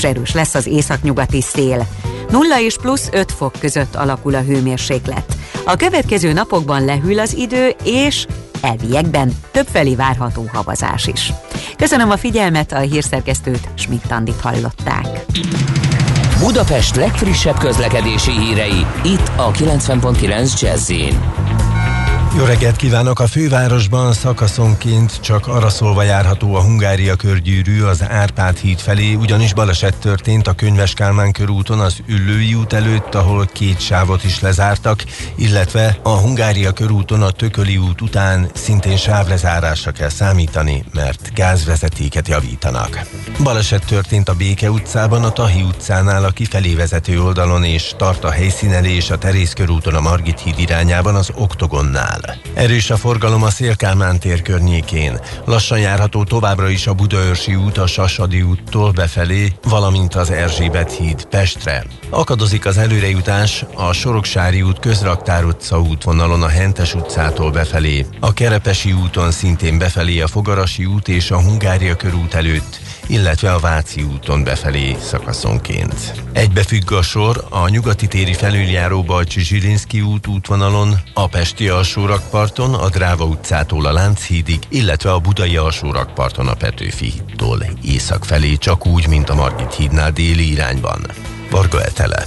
és erős lesz az északnyugati szél. 0 és plusz 5 fok között alakul a hőmérséklet. A következő napokban lehűl az idő, és elviekben többfelé várható havazás is. Köszönöm a figyelmet, a hírszerkesztőt Schmidt-Tandit hallották. Budapest legfrissebb közlekedési hírei, itt a 90.9 jazz jó reggelt kívánok! A fővárosban szakaszonként csak arra szólva járható a Hungária körgyűrű az Árpád híd felé, ugyanis baleset történt a Könyves Kálmán körúton az Üllői út előtt, ahol két sávot is lezártak, illetve a Hungária körúton a Tököli út után szintén sávlezárásra kell számítani, mert gázvezetéket javítanak. Baleset történt a Béke utcában, a Tahi utcánál a kifelé vezető oldalon és tart a helyszínelés a Terész körúton a Margit híd irányában az Oktogonnál áll. Erős a forgalom a Szélkálmán tér környékén. Lassan járható továbbra is a Budaörsi út a Sasadi úttól befelé, valamint az Erzsébet híd Pestre. Akadozik az előrejutás a Soroksári út közraktár utca útvonalon a Hentes utcától befelé, a Kerepesi úton szintén befelé a Fogarasi út és a Hungária körút előtt, illetve a Váci úton befelé szakaszonként. Egybefügg a sor a nyugati téri felüljáró Bajcsi Zsilinszki út útvonalon, a Pesti alsórakparton, a Dráva utcától a Lánchídig, illetve a Budai alsórakparton a Petőfi hídtól észak felé, csak úgy, mint a Margit hídnál déli irányban. Varga Etele,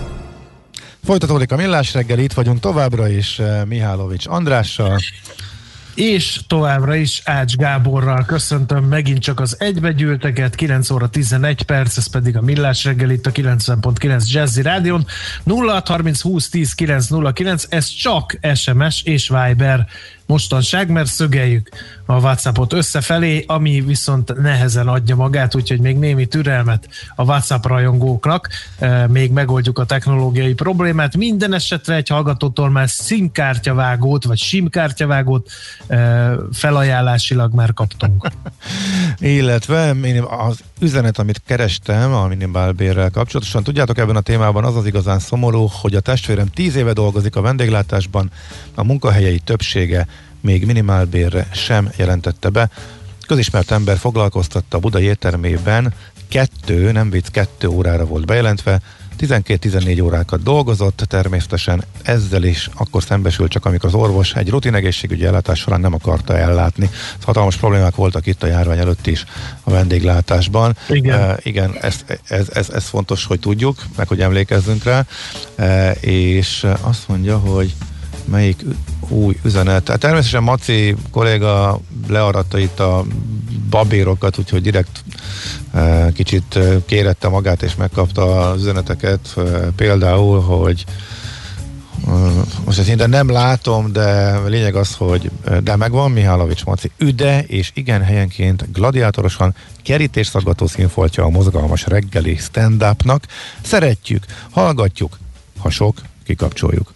Folytatódik a millás reggel, itt vagyunk továbbra is eh, Mihálovics Andrással. És továbbra is Ács Gáborral köszöntöm megint csak az egybegyűlteket, 9 óra 11 perc, ez pedig a Millás reggel itt a 90.9 Jazzy Rádion. 0630 20 10 909, ez csak SMS és Viber mostanság, mert szögeljük a WhatsAppot összefelé, ami viszont nehezen adja magát, úgyhogy még némi türelmet a WhatsApp rajongóknak, e, még megoldjuk a technológiai problémát. Minden esetre egy hallgatótól már SIM-kártyavágót, vagy SIM-kártyavágót e, felajánlásilag már kaptunk. Illetve az üzenet, amit kerestem a minimálbérrel kapcsolatosan, tudjátok ebben a témában az az igazán szomorú, hogy a testvérem tíz éve dolgozik a vendéglátásban, a munkahelyei többsége még minimálbérre sem jelentette be. Közismert ember foglalkoztatta a Budai éttermében, kettő, nem vicc, kettő órára volt bejelentve, 12-14 órákat dolgozott, természetesen ezzel is akkor szembesül csak, amikor az orvos egy rutin egészségügyi ellátás során nem akarta ellátni. Hatalmas problémák voltak itt a járvány előtt is a vendéglátásban. Igen, uh, igen ez, ez, ez, ez fontos, hogy tudjuk, meg hogy emlékezzünk rá, uh, és azt mondja, hogy melyik új üzenet. Tehát természetesen Maci kolléga learatta itt a babérokat, úgyhogy direkt e, kicsit e, kérette magát és megkapta az üzeneteket. E, például, hogy most ezt én nem látom, de lényeg az, hogy de megvan Mihálovics Maci üde, és igen helyenként gladiátorosan kerítésszaggató színfoltja a mozgalmas reggeli stand-upnak. Szeretjük, hallgatjuk, ha sok, kikapcsoljuk.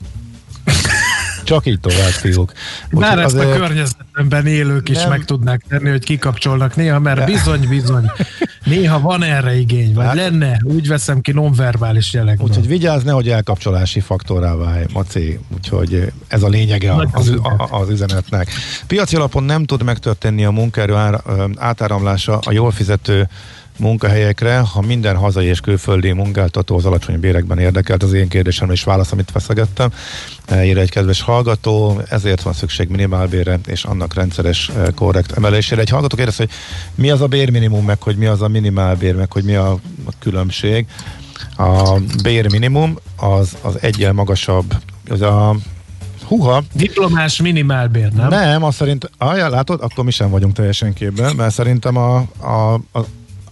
Csak így tovább, fiúk. Már ezt azért... a környezetemben élők is nem. meg tudnák tenni, hogy kikapcsolnak néha, mert bizony, bizony, néha van erre igény, vagy hát... lenne, úgy veszem ki nonverbális jelekben. Úgyhogy vigyázz, nehogy elkapcsolási faktorrá válj, Maci, úgyhogy ez a lényege az, az, az üzenetnek. Piaci alapon nem tud megtörténni a munkaerő átáramlása a jól fizető munkahelyekre, ha minden hazai és külföldi munkáltató az alacsony bérekben érdekelt, az én kérdésem is válasz, amit feszegettem. Ír egy kedves hallgató, ezért van szükség minimálbérre és annak rendszeres eh, korrekt emelésére. Egy hallgató kérdez, hogy mi az a bérminimum, meg hogy mi az a minimálbér, meg hogy mi a, különbség. A bérminimum az, az egyel magasabb, az a Huha. Diplomás minimálbér, nem? Nem, azt szerint, ah, látod, akkor mi sem vagyunk teljesen képben, mert szerintem a, a, a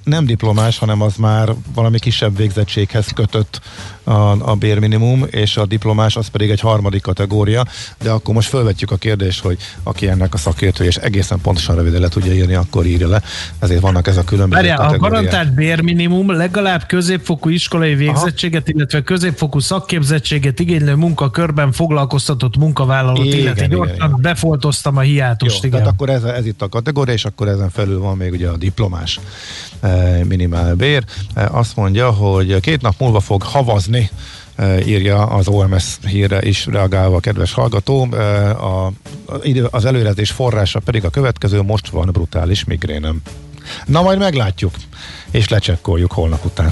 nem diplomás, hanem az már valami kisebb végzettséghez kötött a, a bérminimum, és a diplomás az pedig egy harmadik kategória, de akkor most felvetjük a kérdést, hogy aki ennek a szakértő, és egészen pontosan röviden le tudja írni, akkor írja le. Ezért vannak ez a különböző Várjál, kategóriák. A garantált bérminimum legalább középfokú iskolai végzettséget, Aha. illetve középfokú szakképzettséget igénylő munkakörben foglalkoztatott munkavállalót, igen, illetve gyorsan igen. befoltoztam a hiátust. Jó, igen. Tehát akkor ez, ez itt a kategória, és akkor ezen felül van még ugye a diplomás minimálbér. Azt mondja, hogy két nap múlva fog havazni írja az OMS hírre is reagálva kedves hallgató. A, az előrezetés forrása pedig a következő, most van brutális migrénem. Na majd meglátjuk, és lecsekkoljuk holnap után.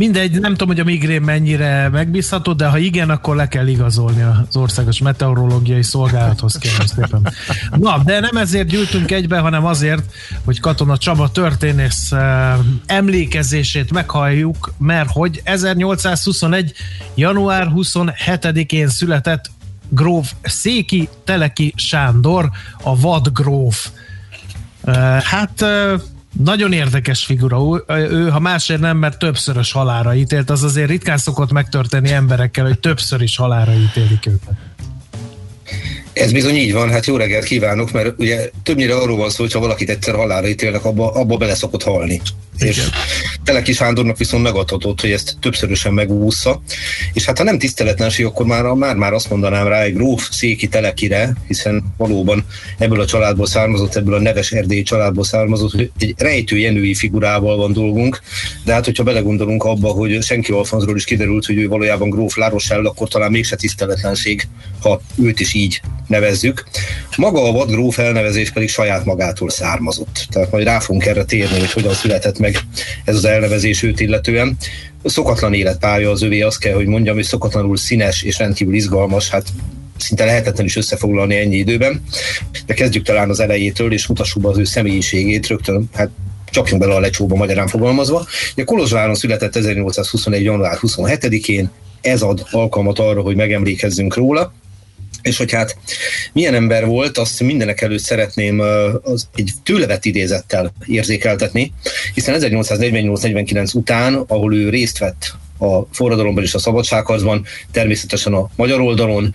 Mindegy, nem tudom, hogy a migrén mennyire megbízható, de ha igen, akkor le kell igazolni az Országos Meteorológiai Szolgálathoz, kérem szépen. Na, de nem ezért gyűltünk egybe, hanem azért, hogy Katona Csaba történész emlékezését meghalljuk, mert hogy 1821. január 27-én született gróf Széki Teleki Sándor, a vadgróf. Hát nagyon érdekes figura. Ő, ha másért nem, mert többszörös halára ítélt, az azért ritkán szokott megtörténni emberekkel, hogy többször is halára ítélik őket. Ez bizony így van, hát jó reggelt kívánok, mert ugye többnyire arról van szó, hogy ha valakit egyszer halára ítélnek, abba, abba bele szokott halni. Igen. És Teleki Sándornak viszont megadhatott, hogy ezt többszörösen megúszza. És hát ha nem tiszteletlenség, akkor már, már, már azt mondanám rá egy gróf széki telekire, hiszen valóban ebből a családból származott, ebből a neves erdélyi családból származott, hogy egy rejtő jenői figurával van dolgunk, de hát hogyha belegondolunk abba, hogy senki Alfonzról is kiderült, hogy ő valójában gróf Lárosell, akkor talán mégse tiszteletlenség, ha őt is így nevezzük. Maga a vadgróf elnevezés pedig saját magától származott. Tehát majd rá fogunk erre térni, hogy hogyan született meg ez az elnevezés őt illetően. Szokatlan életpálya az övé, azt kell, hogy mondjam, hogy szokatlanul színes és rendkívül izgalmas, hát szinte lehetetlen is összefoglalni ennyi időben. De kezdjük talán az elejétől, és mutassuk be az ő személyiségét rögtön, hát csapjunk bele a lecsóba magyarán fogalmazva. Ugye Kolozsváron született 1821. január 27-én, ez ad alkalmat arra, hogy megemlékezzünk róla. És hogy hát milyen ember volt, azt mindenek előtt szeretném az egy tőlevet idézettel érzékeltetni, hiszen 1848-49 után, ahol ő részt vett a forradalomban és a szabadságharcban, természetesen a magyar oldalon,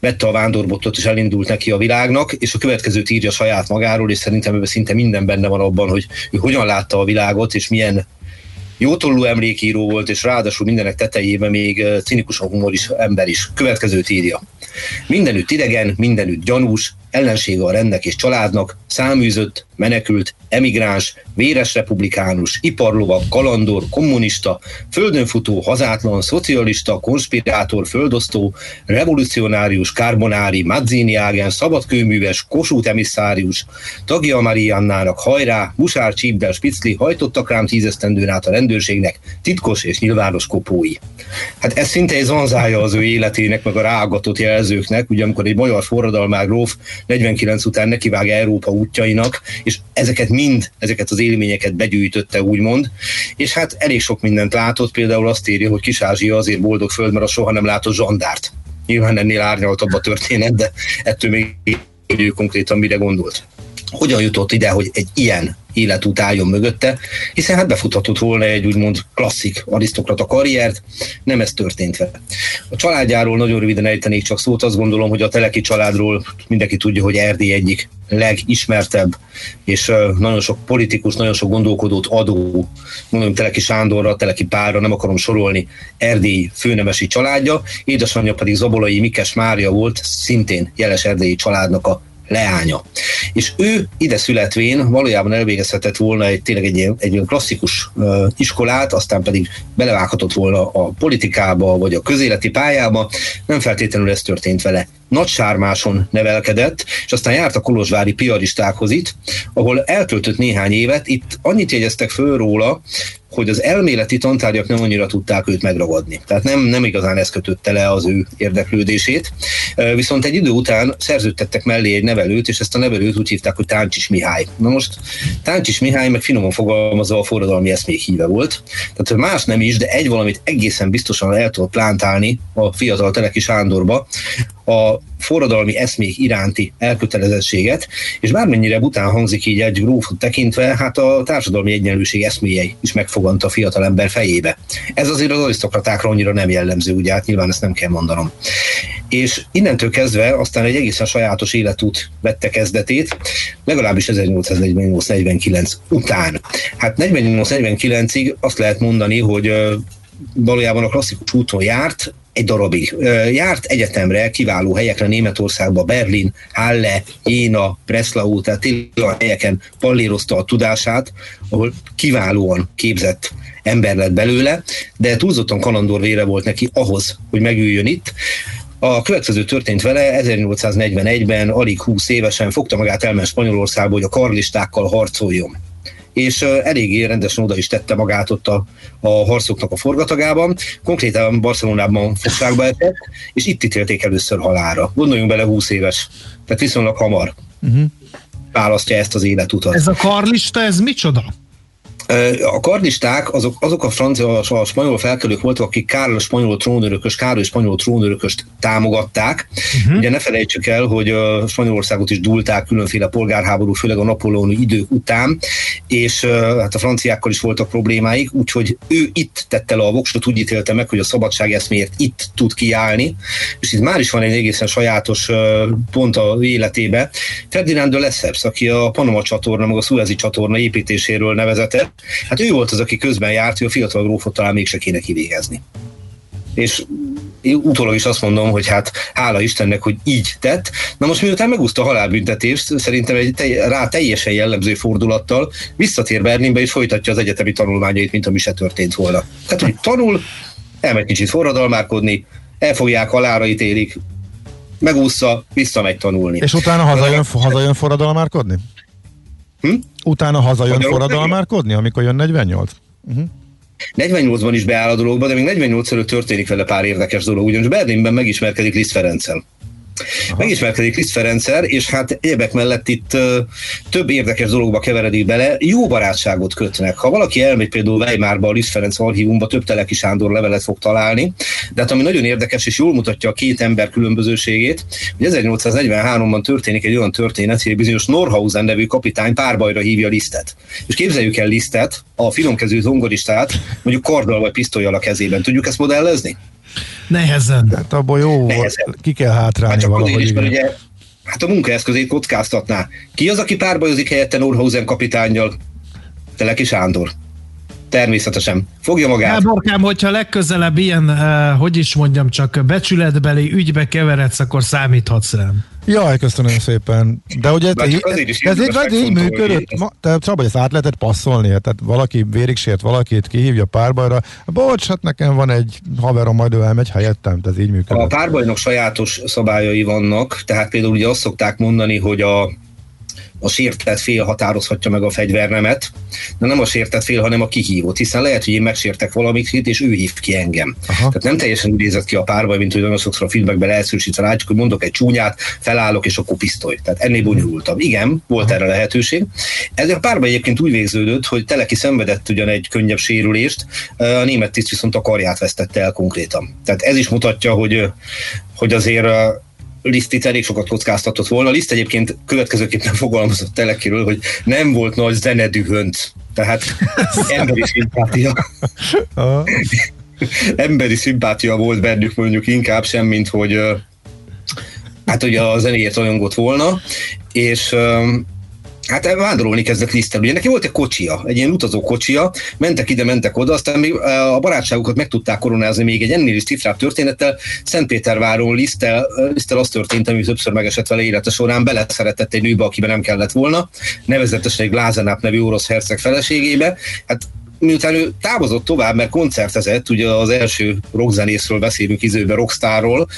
vette a vándorbotot és elindult neki a világnak, és a következőt írja saját magáról, és szerintem ebben szinte minden benne van abban, hogy ő hogyan látta a világot, és milyen jótollú emlékíró volt, és ráadásul mindenek tetejében még cinikusan humoris ember is. Következőt írja. Mindenütt idegen, mindenütt gyanús, ellensége a rendnek és családnak, száműzött, menekült, emigráns, véres republikánus, iparlovak, kalandor, kommunista, földönfutó, hazátlan, szocialista, konspirátor, földosztó, revolucionárius, karbonári, Mazzini ágen, szabadkőműves, kosút emisszárius, tagja Mariannának, hajrá, Musár Csípbel, Spicli hajtottak rám tízesztendőn át a rendőrségnek, titkos és nyilvános kopói. Hát ez szinte egy zanzája az ő életének, meg a rágatott jelzőknek, ugye amikor egy magyar forradalmár gróf 49 után nekivág Európa útjainak, és ezeket mind, ezeket az élményeket begyűjtötte, úgymond, és hát elég sok mindent látott, például azt írja, hogy Kis-Ázsia azért boldog föld, mert a soha nem látott zsandárt. Nyilván ennél árnyaltabb a történet, de ettől még ő konkrétan mire gondolt. Hogyan jutott ide, hogy egy ilyen életút álljon mögötte, hiszen hát befuthatott volna egy úgymond klasszik arisztokrata karriert, nem ez történt vele. A családjáról nagyon röviden ejtenék csak szót, azt gondolom, hogy a Teleki családról mindenki tudja, hogy Erdély egyik legismertebb, és nagyon sok politikus, nagyon sok gondolkodót adó, mondom Teleki Sándorra, Teleki Párra, nem akarom sorolni, Erdély főnemesi családja, édesanyja pedig Zabolai Mikes Mária volt, szintén jeles erdélyi családnak a leánya. És ő ide születvén valójában elvégezhetett volna egy tényleg egy egy klasszikus iskolát, aztán pedig belevághatott volna a politikába, vagy a közéleti pályába. Nem feltétlenül ez történt vele. Nagy sármáson nevelkedett, és aztán járt a kolozsvári piaristákhoz itt, ahol eltöltött néhány évet. Itt annyit jegyeztek föl róla, hogy az elméleti tantárgyak nem annyira tudták őt megragadni. Tehát nem, nem igazán ez kötötte le az ő érdeklődését. Viszont egy idő után szerződtettek mellé egy nevelőt, és ezt a nevelőt úgy hívták, hogy Táncsis Mihály. Na most Táncsis Mihály meg finoman fogalmazva a forradalmi eszmék híve volt. Tehát más nem is, de egy valamit egészen biztosan el tudott plántálni a fiatal Teleki Sándorba, a forradalmi eszmék iránti elkötelezettséget, és bármennyire bután hangzik így egy grófot tekintve, hát a társadalmi egyenlőség eszméjei is megfogant a fiatal ember fejébe. Ez azért az arisztokratákra annyira nem jellemző, ugye hát nyilván ezt nem kell mondanom. És innentől kezdve aztán egy egészen sajátos életút vette kezdetét, legalábbis 1848-49 után. Hát 48-49-ig azt lehet mondani, hogy valójában a klasszikus úton járt, egy darabig. Járt egyetemre, kiváló helyekre Németországba, Berlin, Halle, Jéna, Breslau, tehát olyan helyeken pallérozta a tudását, ahol kiválóan képzett ember lett belőle, de túlzottan kalandor vére volt neki ahhoz, hogy megüljön itt. A következő történt vele, 1841-ben, alig 20 évesen fogta magát elment Spanyolországba, hogy a karlistákkal harcoljon és eléggé rendesen oda is tette magát ott a, a harcoknak a forgatagában. Konkrétan Barcelonában fogságba esett, és itt ítélték először halára. Gondoljunk bele 20 éves, tehát viszonylag hamar uh-huh. választja ezt az életutat. Ez a karlista, ez micsoda? A kardisták azok, azok a francia, a spanyol felkelők voltak, akik Károly spanyol trónörökös, Károly spanyol trónörököst támogatták. Uh-huh. Ugye ne felejtsük el, hogy a Spanyolországot is dulták különféle polgárháború, főleg a napolóni idők után, és hát a franciákkal is voltak problémáik, úgyhogy ő itt tette le a voksot, úgy ítélte meg, hogy a szabadság eszméért itt tud kiállni, és itt már is van egy egészen sajátos pont a életébe. Ferdinand de Lesseps, aki a Panama csatorna, meg a Suezi csatorna építéséről nevezett, Hát ő volt az, aki közben járt, hogy a fiatal grófot talán mégse kéne kivégezni. És utólag is azt mondom, hogy hát hála Istennek, hogy így tett. Na most miután megúszta a halálbüntetést, szerintem egy te, rá teljesen jellemző fordulattal visszatér Berlinbe és folytatja az egyetemi tanulmányait, mint ami se történt volna. Tehát, hogy tanul, elmegy kicsit forradalmárkodni, elfogják, halára ítélik, megúszza, visszamegy tanulni. És utána hazajön, hazajön forradalmárkodni? Hm? Utána hazajön forradalmárkodni, amikor jön 48? Uh-huh. 48-ban is beáll a dologba, de még 48 előtt történik vele pár érdekes dolog, ugyanis Berlinben megismerkedik Liszt Ferenccel. Aha. Megismerkedik Liszt Ferencer, és hát évek mellett itt uh, több érdekes dologba keveredik bele, jó barátságot kötnek. Ha valaki elmegy például Weimarba, a Liszt Ferenc archívumba, több Teleki Sándor levelet fog találni, de hát ami nagyon érdekes és jól mutatja a két ember különbözőségét, hogy 1843-ban történik egy olyan történet, hogy bizonyos Norhausen nevű kapitány párbajra hívja Lisztet. És képzeljük el Lisztet, a finomkező zongoristát, mondjuk karddal vagy pisztolyjal a kezében. Tudjuk ezt modellezni? Nehezen. Hát abból jó, Nehezen. ki kell hátrálni hát csak valahogy. Is, mert ugye, hát a munkaeszközét kockáztatná. Ki az, aki párbajozik helyette Norhausen kapitányjal? Teleki Sándor. Természetesen. Fogja magát. Gáborkám, hogyha legközelebb ilyen, uh, hogy is mondjam, csak becsületbeli ügybe keveredsz, akkor számíthatsz rám. Jaj, köszönöm szépen. De ugye te, ez, ez, ez így működött. Ma, te Csaba, ezt át lehetett passzolni, tehát valaki vérig sért valakit, kihívja párbajra. Bocs, hát nekem van egy haverom, majd ő elmegy helyettem, ez így működik. A párbajnak sajátos szabályai vannak, tehát például ugye azt szokták mondani, hogy a a sértett fél határozhatja meg a fegyvernemet, de nem a sértett fél, hanem a kihívót, hiszen lehet, hogy én megsértek valamit, és ő hív ki engem. Aha. Tehát nem teljesen úgy nézett ki a párbaj, mint hogy nagyon sokszor a filmekben leegyszerűsítve látjuk, hogy mondok egy csúnyát, felállok, és akkor pisztoly. Tehát ennél bonyolultabb. Igen, volt erre lehetőség. Ez a párbaj egyébként úgy végződött, hogy Teleki szenvedett ugyan egy könnyebb sérülést, a német tiszt viszont a karját vesztette el konkrétan. Tehát ez is mutatja, hogy hogy azért Liszt itt elég sokat kockáztatott volna. Liszt egyébként következőképpen fogalmazott telekiről, hogy nem volt nagy zenedühönc. Tehát emberi szimpátia. emberi szimpátia volt bennük mondjuk inkább sem, mint hogy hát ugye a zenéért rajongott volna, és Hát vándorolni kezdett Lisztel. Ugye neki volt egy kocsia, egy ilyen utazó kocsia, mentek ide, mentek oda, aztán még eh, a barátságukat meg tudták koronázni még egy ennél is cifrább történettel. Szentpéterváron Lisztel, Lisztel az történt, ami többször megesett vele élete során, beleszeretett egy nőbe, akiben nem kellett volna, nevezetesen egy Glázenáp nevű orosz herceg feleségébe. Hát miután ő távozott tovább, mert koncertezett, ugye az első rockzenészről beszélünk izőben, rockstarról,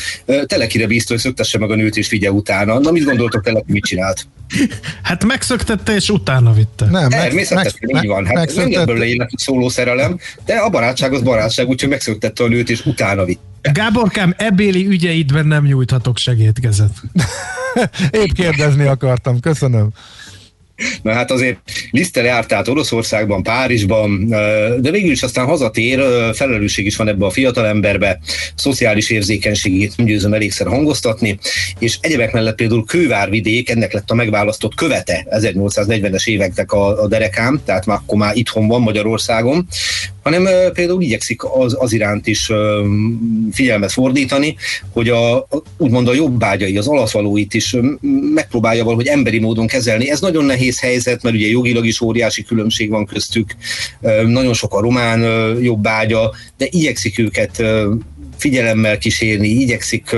Telekire bízta, hogy szöktesse meg a nőt és figye utána. Na mit gondoltok, Teleki mit csinált? Hát megszöktette és utána vitte. Nem, Természetesen meg, így van. Hát nem lett belőle életük szóló szerelem, de a barátság az barátság, úgyhogy megszöktette a nőt és utána vitte. Gáborkám, ebéli ügyeidben nem nyújthatok segédkezet. Épp kérdezni akartam, köszönöm. Na hát azért Liszter járt át Oroszországban, Párizsban, de végül is aztán hazatér, felelősség is van ebbe a fiatalemberbe, szociális érzékenységét nem győzöm elégszer hangoztatni, és egyebek mellett például Kővárvidék, ennek lett a megválasztott követe 1840-es éveknek a, a derekám, tehát már akkor már itthon van Magyarországon, hanem például igyekszik az, az iránt is figyelmet fordítani, hogy a, úgymond a jobbágyai, az alatvalóit is megpróbálja valahogy emberi módon kezelni. Ez nagyon nehéz helyzet, mert ugye jogilag is óriási különbség van köztük, nagyon sok a román jobbágya, de igyekszik őket figyelemmel kísérni, igyekszik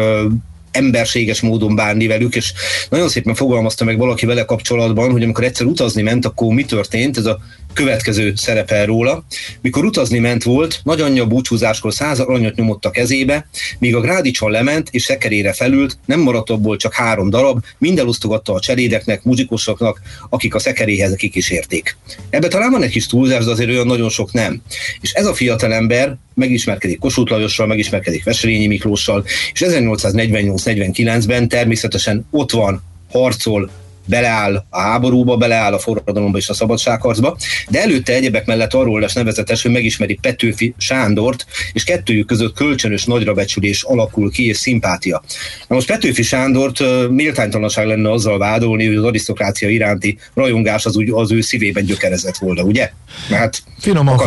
emberséges módon bánni velük, és nagyon szépen fogalmazta meg valaki vele kapcsolatban, hogy amikor egyszer utazni ment, akkor mi történt, ez a következő szerepel róla. Mikor utazni ment volt, nagyanyja búcsúzáskor száz aranyat nyomott a kezébe, míg a grádicson lement és szekerére felült, nem maradt abból csak három darab, mind elosztogatta a cserédeknek, muzsikusoknak, akik a szekeréhez kikísérték. Ebbe talán van egy kis túlzás, de azért olyan nagyon sok nem. És ez a fiatalember megismerkedik Kossuth Lajossal, megismerkedik Veselényi Miklóssal, és 1848-49-ben természetesen ott van, harcol, beleáll a háborúba, beleáll a forradalomba és a szabadságharcba, de előtte egyebek mellett arról lesz nevezetes, hogy megismeri Petőfi Sándort, és kettőjük között kölcsönös nagyrabecsülés alakul ki, és szimpátia. Na most Petőfi Sándort méltánytalanság lenne azzal vádolni, hogy az arisztokrácia iránti rajongás az, úgy, az ő szívében gyökerezett volna, ugye?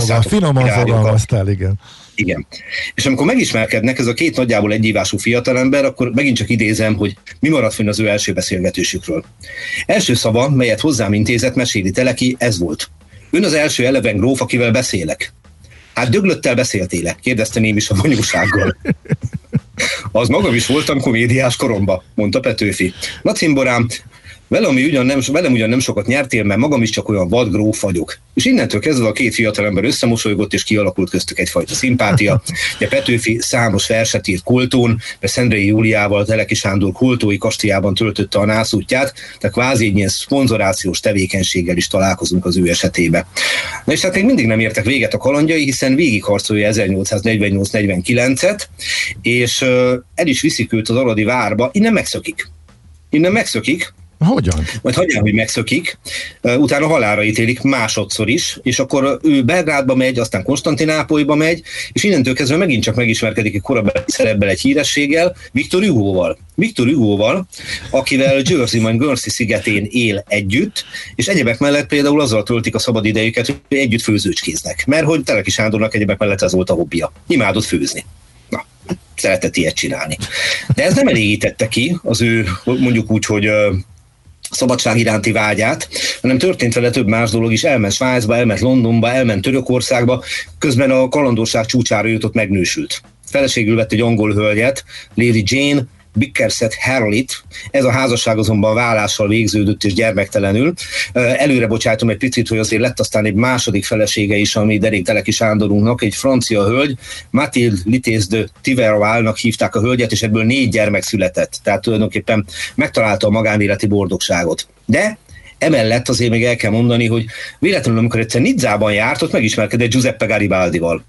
Fogal, finoman fogalmaztál, igen. Igen. És amikor megismerkednek, ez a két nagyjából egyívású fiatalember, akkor megint csak idézem, hogy mi maradt fönn az ő első beszélgetésükről. Első szava, melyet hozzám intézett, meséli Teleki, ez volt. Ön az első eleven gróf, akivel beszélek. Hát döglöttel beszéltél kérdezte némi is a vanyúsággal. Az magam is voltam komédiás koromba, mondta Petőfi. Na cimborám, velem ugyan, nem, velem ugyan nem sokat nyertél, mert magam is csak olyan vadgróf vagyok. És innentől kezdve a két fiatalember összemosolygott, és kialakult köztük egyfajta szimpátia. Ugye Petőfi számos verset írt Koltón, mert Szendrei Júliával Teleki Sándor Koltói kastélyában töltötte a nászútját, tehát kvázi egy ilyen szponzorációs tevékenységgel is találkozunk az ő esetébe. Na és hát még mindig nem értek véget a kalandjai, hiszen végigharcolja 1848-49-et, és el is viszik őt az Aradi várba, innen megszökik. Innen megszökik, hogyan? Majd hagyják, hogy megszökik, utána halára ítélik másodszor is, és akkor ő Belgrádba megy, aztán Konstantinápolyba megy, és innentől kezdve megint csak megismerkedik egy korabeli szerebbel egy hírességgel, Viktor Hugo-val. Viktor Hugo-val, akivel Jersey majd Guernsey szigetén él együtt, és egyebek mellett például azzal töltik a szabad idejüket, hogy együtt főzőcskéznek. Mert hogy Teleki Sándornak egyebek mellett ez volt a hobbija. Imádott főzni. Na, szeretett ilyet csinálni. De ez nem elégítette ki az ő, mondjuk úgy, hogy szabadság iránti vágyát, hanem történt vele több más dolog is, elment Svájcba, elment Londonba, elment Törökországba, közben a kalandorság csúcsára jutott, megnősült. Feleségül vett egy angol hölgyet, Lady Jane, Bickerset Harlit. Ez a házasság azonban vállással végződött és gyermektelenül. Előre bocsátom egy picit, hogy azért lett aztán egy második felesége is, ami Derék Teleki Sándorunknak, egy francia hölgy, Mathilde Litéz de Tivervalnak hívták a hölgyet, és ebből négy gyermek született. Tehát tulajdonképpen megtalálta a magánéleti boldogságot. De emellett azért még el kell mondani, hogy véletlenül, amikor egyszer Nidzában járt, ott megismerkedett Giuseppe Garibaldival.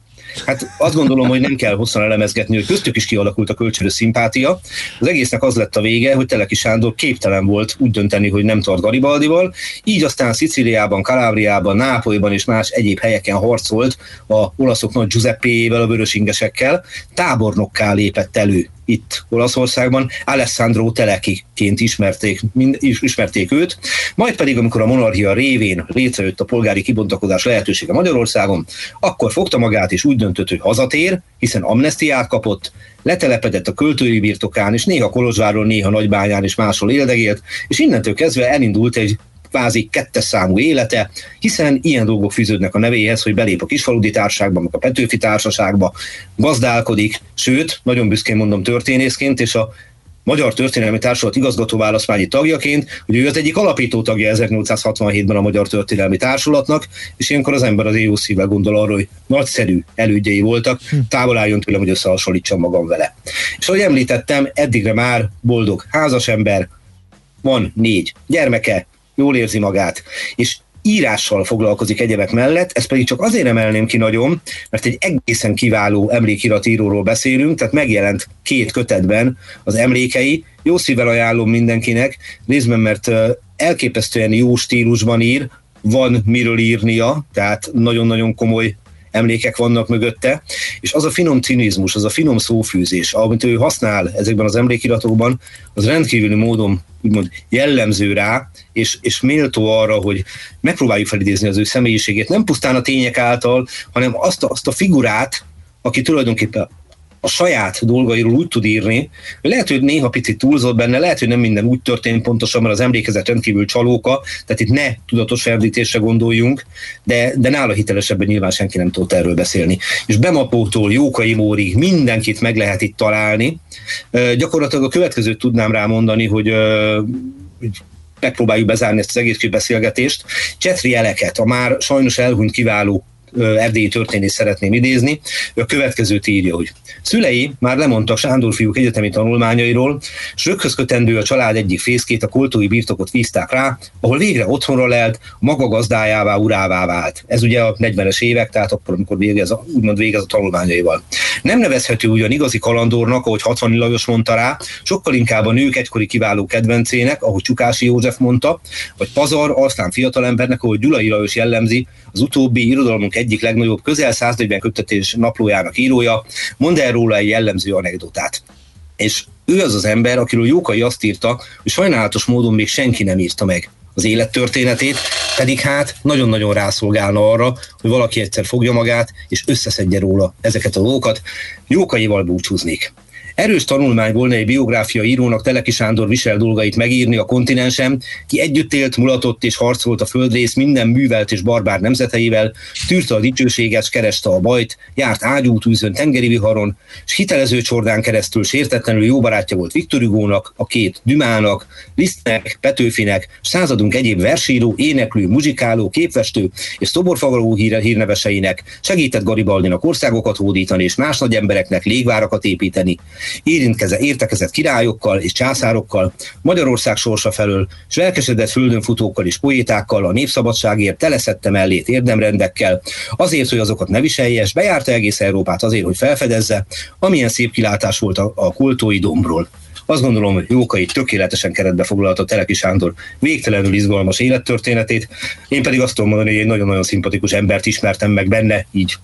Hát azt gondolom, hogy nem kell hosszan elemezgetni, hogy köztük is kialakult a kölcsönös szimpátia. Az egésznek az lett a vége, hogy Teleki Sándor képtelen volt úgy dönteni, hogy nem tart Garibaldival, így aztán Szicíliában, Kalábriában, Nápolyban és más egyéb helyeken harcolt a olaszok nagy Giuseppével, a vörösingesekkel, tábornokká lépett elő itt Olaszországban, Alessandro Telekiként ismerték, mind, ismerték őt, majd pedig, amikor a monarchia révén létrejött a polgári kibontakozás lehetősége Magyarországon, akkor fogta magát és úgy döntött, hogy hazatér, hiszen amnestiát kapott, letelepedett a költői birtokán, és néha Kolozsváron, néha Nagybányán és máshol éldegélt, és innentől kezdve elindult egy kvázi kettes számú élete, hiszen ilyen dolgok fűződnek a nevéhez, hogy belép a kisfaludi társágba, meg a Petőfi társaságba, gazdálkodik, sőt, nagyon büszkén mondom történészként, és a Magyar Történelmi Társulat igazgató választmányi tagjaként, hogy ő az egyik alapító tagja 1867-ben a Magyar Történelmi Társulatnak, és ilyenkor az ember az jó szívvel gondol arra, hogy nagyszerű elődjei voltak, hm. távol álljon tőlem, hogy összehasonlítsam magam vele. És ahogy említettem, eddigre már boldog házas ember, van négy gyermeke, jól érzi magát, és írással foglalkozik egyebek mellett, ezt pedig csak azért emelném ki nagyon, mert egy egészen kiváló emlékiratíróról beszélünk, tehát megjelent két kötetben az emlékei, jó szívvel ajánlom mindenkinek, részben mert elképesztően jó stílusban ír, van miről írnia, tehát nagyon-nagyon komoly emlékek vannak mögötte, és az a finom cinizmus, az a finom szófűzés, amit ő használ ezekben az emlékiratokban, az rendkívüli módon úgymond jellemző rá, és, és méltó arra, hogy megpróbáljuk felidézni az ő személyiségét, nem pusztán a tények által, hanem azt a, azt a figurát, aki tulajdonképpen a saját dolgairól úgy tud írni, hogy lehet, hogy néha picit túlzott benne, lehet, hogy nem minden úgy történt pontosan, mert az emlékezet rendkívül csalóka, tehát itt ne tudatos ferdítésre gondoljunk, de, de nála hitelesebben nyilván senki nem tudott erről beszélni. És Bemapótól Jókai Mórig mindenkit meg lehet itt találni. Gyakorlatilag a következőt tudnám rámondani, hogy megpróbáljuk bezárni ezt az egész beszélgetést. Csetri Eleket, a már sajnos elhunyt kiváló erdélyi történést szeretném idézni. Ő a következőt írja, hogy szülei már lemondtak Sándor fiúk egyetemi tanulmányairól, és röghöz kötendő a család egyik fészkét, a koltói birtokot vízták rá, ahol végre otthonra lelt, maga gazdájává, urává vált. Ez ugye a 40-es évek, tehát akkor, amikor végez, úgymond végez a tanulmányaival. Nem nevezhető ugyan igazi kalandornak, ahogy 60 Lajos mondta rá, sokkal inkább a nők egykori kiváló kedvencének, ahogy Csukási József mondta, vagy pazar, aztán fiatalembernek, ahogy Gyulai Lajos jellemzi, az utóbbi irodalmunk egyik legnagyobb közel 140 kötetés naplójának írója, mond el róla egy jellemző anekdotát. És ő az az ember, akiről Jókai azt írta, hogy sajnálatos módon még senki nem írta meg az élettörténetét, pedig hát nagyon-nagyon rászolgálna arra, hogy valaki egyszer fogja magát, és összeszedje róla ezeket a dolgokat. Jókaival búcsúznék. Erős tanulmány volna egy biográfia írónak Teleki Sándor visel dolgait megírni a kontinensen, ki együtt élt, mulatott és harcolt a földrész minden művelt és barbár nemzeteivel, tűrte a dicsőséget, kereste a bajt, járt ágyútűzön tengeri viharon, és hitelező csordán keresztül sértetlenül jó barátja volt Viktor Hugónak, a két Dümának, Lisztnek, Petőfinek, századunk egyéb versíró, éneklő, muzsikáló, képfestő és szoborfavaló híre, hírneveseinek, segített Garibaldinak országokat hódítani és más nagy embereknek légvárakat építeni, érintkezett, értekezett királyokkal és császárokkal, Magyarország sorsa felől, és lelkesedett földönfutókkal és poétákkal, a népszabadságért teleszette mellét érdemrendekkel, azért, hogy azokat ne viselje, és bejárta egész Európát azért, hogy felfedezze, amilyen szép kilátás volt a, a kultói dombról. Azt gondolom, hogy Jókai tökéletesen keretbe foglalta Teleki Sándor végtelenül izgalmas élettörténetét. Én pedig azt tudom mondani, hogy egy nagyon-nagyon szimpatikus embert ismertem meg benne, így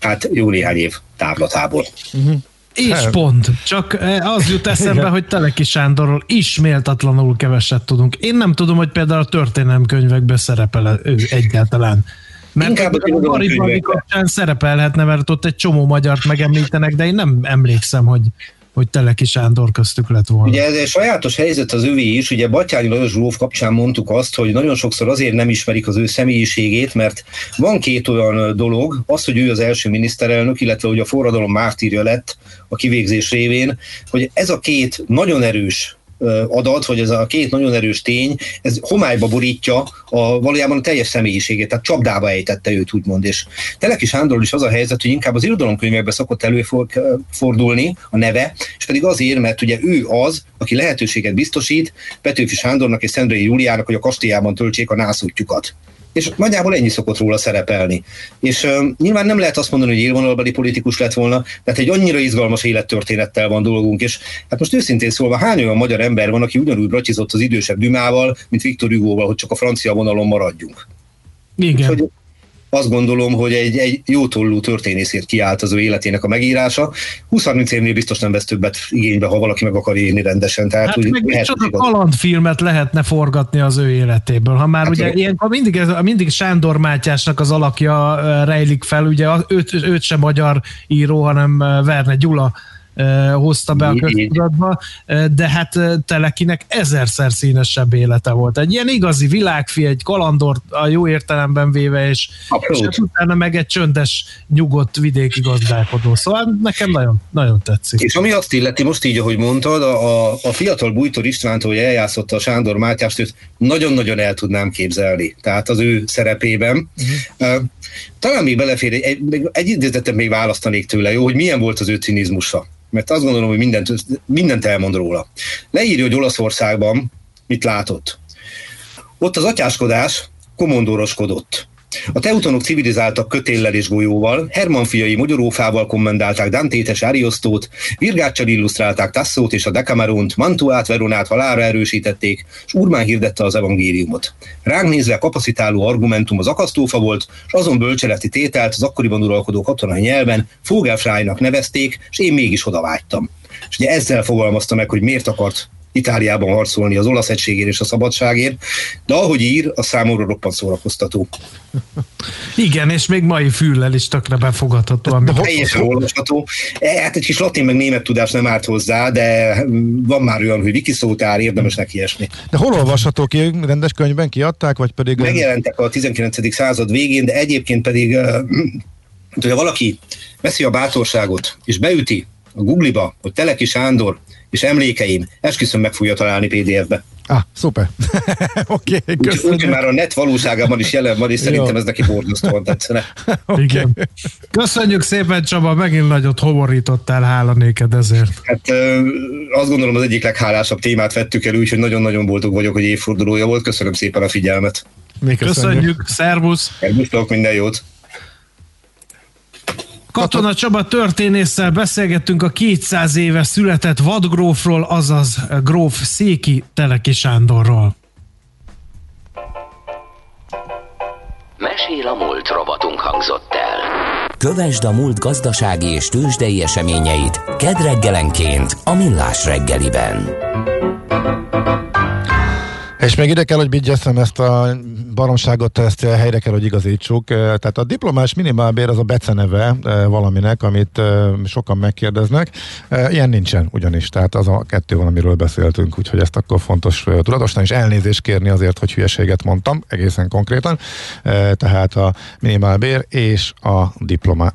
hát jó néhány év távlatából. Uh-huh. És hát. pont. Csak eh, az jut eszembe, Igen. hogy Teleki Sándorról isméltatlanul keveset tudunk. Én nem tudom, hogy például a történelemkönyvekben szerepel ő egyáltalán. Mert Inkább a Garibaldi kapcsán szerepelhetne, mert ott egy csomó magyart megemlítenek, de én nem emlékszem, hogy hogy Teleki Sándor köztük lett volna. Ugye ez egy sajátos helyzet az övé is, ugye Batyányi Lajos Zsóf kapcsán mondtuk azt, hogy nagyon sokszor azért nem ismerik az ő személyiségét, mert van két olyan dolog, az, hogy ő az első miniszterelnök, illetve hogy a forradalom mártírja lett a kivégzés révén, hogy ez a két nagyon erős adat, vagy ez a két nagyon erős tény, ez homályba borítja a, valójában a teljes személyiségét, tehát csapdába ejtette őt, úgymond. És Teleki Sándorról is az a helyzet, hogy inkább az irodalomkönyvekbe szokott előfordulni a neve, és pedig azért, mert ugye ő az, aki lehetőséget biztosít Petőfi Sándornak és Szendrei Júliának, hogy a kastélyában töltsék a nászútjukat és nagyjából ennyi szokott róla szerepelni. És uh, nyilván nem lehet azt mondani, hogy élvonalbeli politikus lett volna, tehát egy annyira izgalmas élettörténettel van dolgunk, és hát most őszintén szólva, hány olyan magyar ember van, aki ugyanúgy bracsizott az idősebb Dümával, mint Viktor Hugo-val, hogy csak a francia vonalon maradjunk. Igen. Úgyhogy azt gondolom, hogy egy, egy jó tollú történészért kiállt az ő életének a megírása. 20-30 évnél biztos nem vesz többet igénybe, ha valaki meg akar írni rendesen. Tehát hát úgy, meg még csak a kalandfilmet lehetne forgatni az ő életéből. Ha már hát ugye ilyenkor mindig, ez, mindig Sándor Mátyásnak az alakja rejlik fel, ugye őt, őt sem magyar író, hanem Verne Gyula hozta be a köztudatba, de hát Telekinek ezerszer színesebb élete volt. Egy ilyen igazi világfi, egy kalandor a jó értelemben véve, és, és hát utána meg egy csöndes, nyugodt vidéki gazdálkodó. Szóval nekem nagyon, nagyon tetszik. És ami azt illeti, most így, ahogy mondtad, a, a fiatal Bújtor Istvánt, hogy eljátszotta a Sándor Mátyást, őt nagyon-nagyon el tudnám képzelni. Tehát az ő szerepében. Uh-huh. Talán még belefér, egy, egy, egy még választanék tőle, jó, hogy milyen volt az ő cinizmusa mert azt gondolom, hogy mindent, mindent elmond róla. Leírja, hogy Olaszországban mit látott. Ott az atyáskodás komondoroskodott. A teutonok civilizáltak kötéllel és golyóval, Herman fiai mogyorófával kommendálták Dantétes Ariosztót, Virgáccsal illusztrálták Tasszót és a Decameront, Mantuát, Veronát halára erősítették, és Urmán hirdette az evangéliumot. Ránk nézve kapacitáló argumentum az akasztófa volt, és azon bölcseleti tételt az akkoriban uralkodó katonai nyelven Fogelfrájnak nevezték, és én mégis oda vágytam. És ugye ezzel fogalmazta meg, hogy miért akart Itáliában harcolni az olasz egységért és a szabadságért, de ahogy ír, a számomra roppant szórakoztató. Igen, és még mai füllel is tökre befogadható. De teljesen olvasható. E, hát egy kis latin meg német tudás nem árt hozzá, de van már olyan, hogy wikiszótár, érdemes neki esni. De hol olvasható ki? Rendes könyvben kiadták, vagy pedig... Megjelentek a 19. század végén, de egyébként pedig, hogyha valaki veszi a bátorságot, és beüti a Google-ba, hogy Teleki Sándor és emlékeim, esküszöm meg fogja találni PDF-be. Ah, szuper. Oké, okay, köszönjük. Úgy, már a net valóságában is jelen van, és szerintem ez neki borzasztóan tetszene. okay. Köszönjük szépen, Csaba, megint nagyot homorítottál, hála néked ezért. Hát azt gondolom az egyik leghálásabb témát vettük el, úgyhogy nagyon-nagyon boldog vagyok, hogy évfordulója volt. Köszönöm szépen a figyelmet. Mi köszönjük. köszönjük. Szervusz. Szervusztok, minden jót. Katona Csaba történésszel beszélgettünk a 200 éve született vadgrófról, azaz gróf Széki Teleki Sándorról. Mesél a múlt robotunk hangzott el. Kövesd a múlt gazdasági és tőzsdei eseményeit kedreggelenként a Millás reggeliben. És még ide kell, hogy vigyeszem ezt a baromságot, ezt helyre kell, hogy igazítsuk. Tehát a diplomás minimálbér az a beceneve valaminek, amit sokan megkérdeznek. Ilyen nincsen ugyanis, tehát az a kettő van, amiről beszéltünk, úgyhogy ezt akkor fontos tudatosan is elnézést kérni azért, hogy hülyeséget mondtam, egészen konkrétan. Tehát a minimálbér és a diploma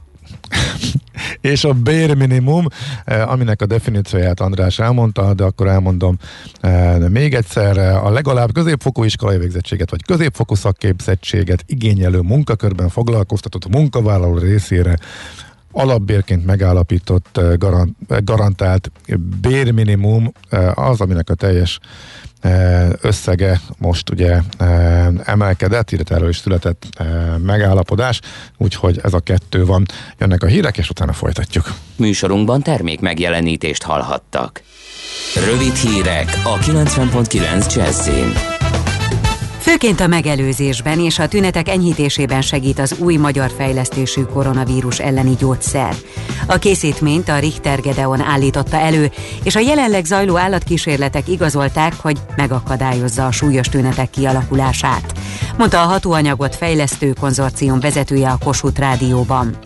és a bérminimum, eh, aminek a definícióját András elmondta, de akkor elmondom eh, de még egyszer, eh, a legalább középfokú iskolai végzettséget vagy középfokú szakképzettséget igényelő munkakörben foglalkoztatott munkavállaló részére alapbérként megállapított garantált bérminimum az, aminek a teljes összege most ugye emelkedett, illetve erről is született megállapodás, úgyhogy ez a kettő van. Jönnek a hírek, és utána folytatjuk. Műsorunkban termék megjelenítést hallhattak. Rövid hírek a 90.9 Jazzin. Főként a megelőzésben és a tünetek enyhítésében segít az új magyar fejlesztésű koronavírus elleni gyógyszer. A készítményt a Richter Gedeon állította elő, és a jelenleg zajló állatkísérletek igazolták, hogy megakadályozza a súlyos tünetek kialakulását, mondta a hatóanyagot fejlesztő konzorcium vezetője a Kossuth Rádióban.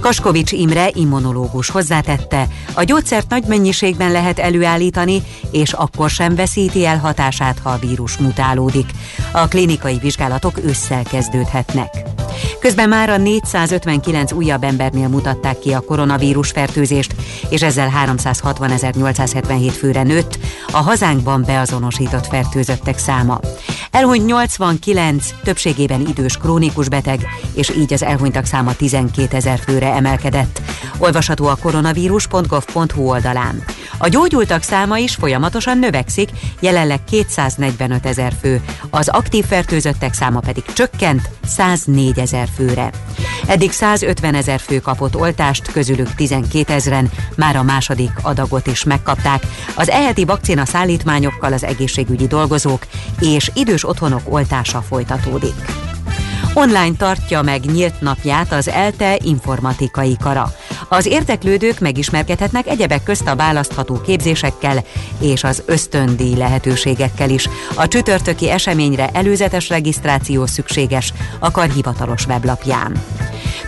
Kaskovics Imre immunológus hozzátette, a gyógyszert nagy mennyiségben lehet előállítani, és akkor sem veszíti el hatását, ha a vírus mutálódik. A klinikai vizsgálatok ősszel kezdődhetnek. Közben már a 459 újabb embernél mutatták ki a koronavírus fertőzést, és ezzel 360.877 főre nőtt a hazánkban beazonosított fertőzöttek száma. Elhunyt 89, többségében idős krónikus beteg, és így az elhunytak száma 12 ezer főre emelkedett. Olvasható a koronavírus.gov.hu oldalán. A gyógyultak száma is folyamatosan növekszik, jelenleg 245 ezer fő, az aktív fertőzöttek száma pedig csökkent 104 ezer főre. Eddig 150 ezer fő kapott oltást, közülük 12 ezeren már a második adagot is megkapták. Az eheti vakcina szállítmányokkal az egészségügyi dolgozók és idős otthonok oltása folytatódik. Online tartja meg nyílt napját az ELTE informatikai kara. Az érdeklődők megismerkedhetnek egyebek közt a választható képzésekkel és az ösztöndíj lehetőségekkel is. A csütörtöki eseményre előzetes regisztráció szükséges a kar weblapján.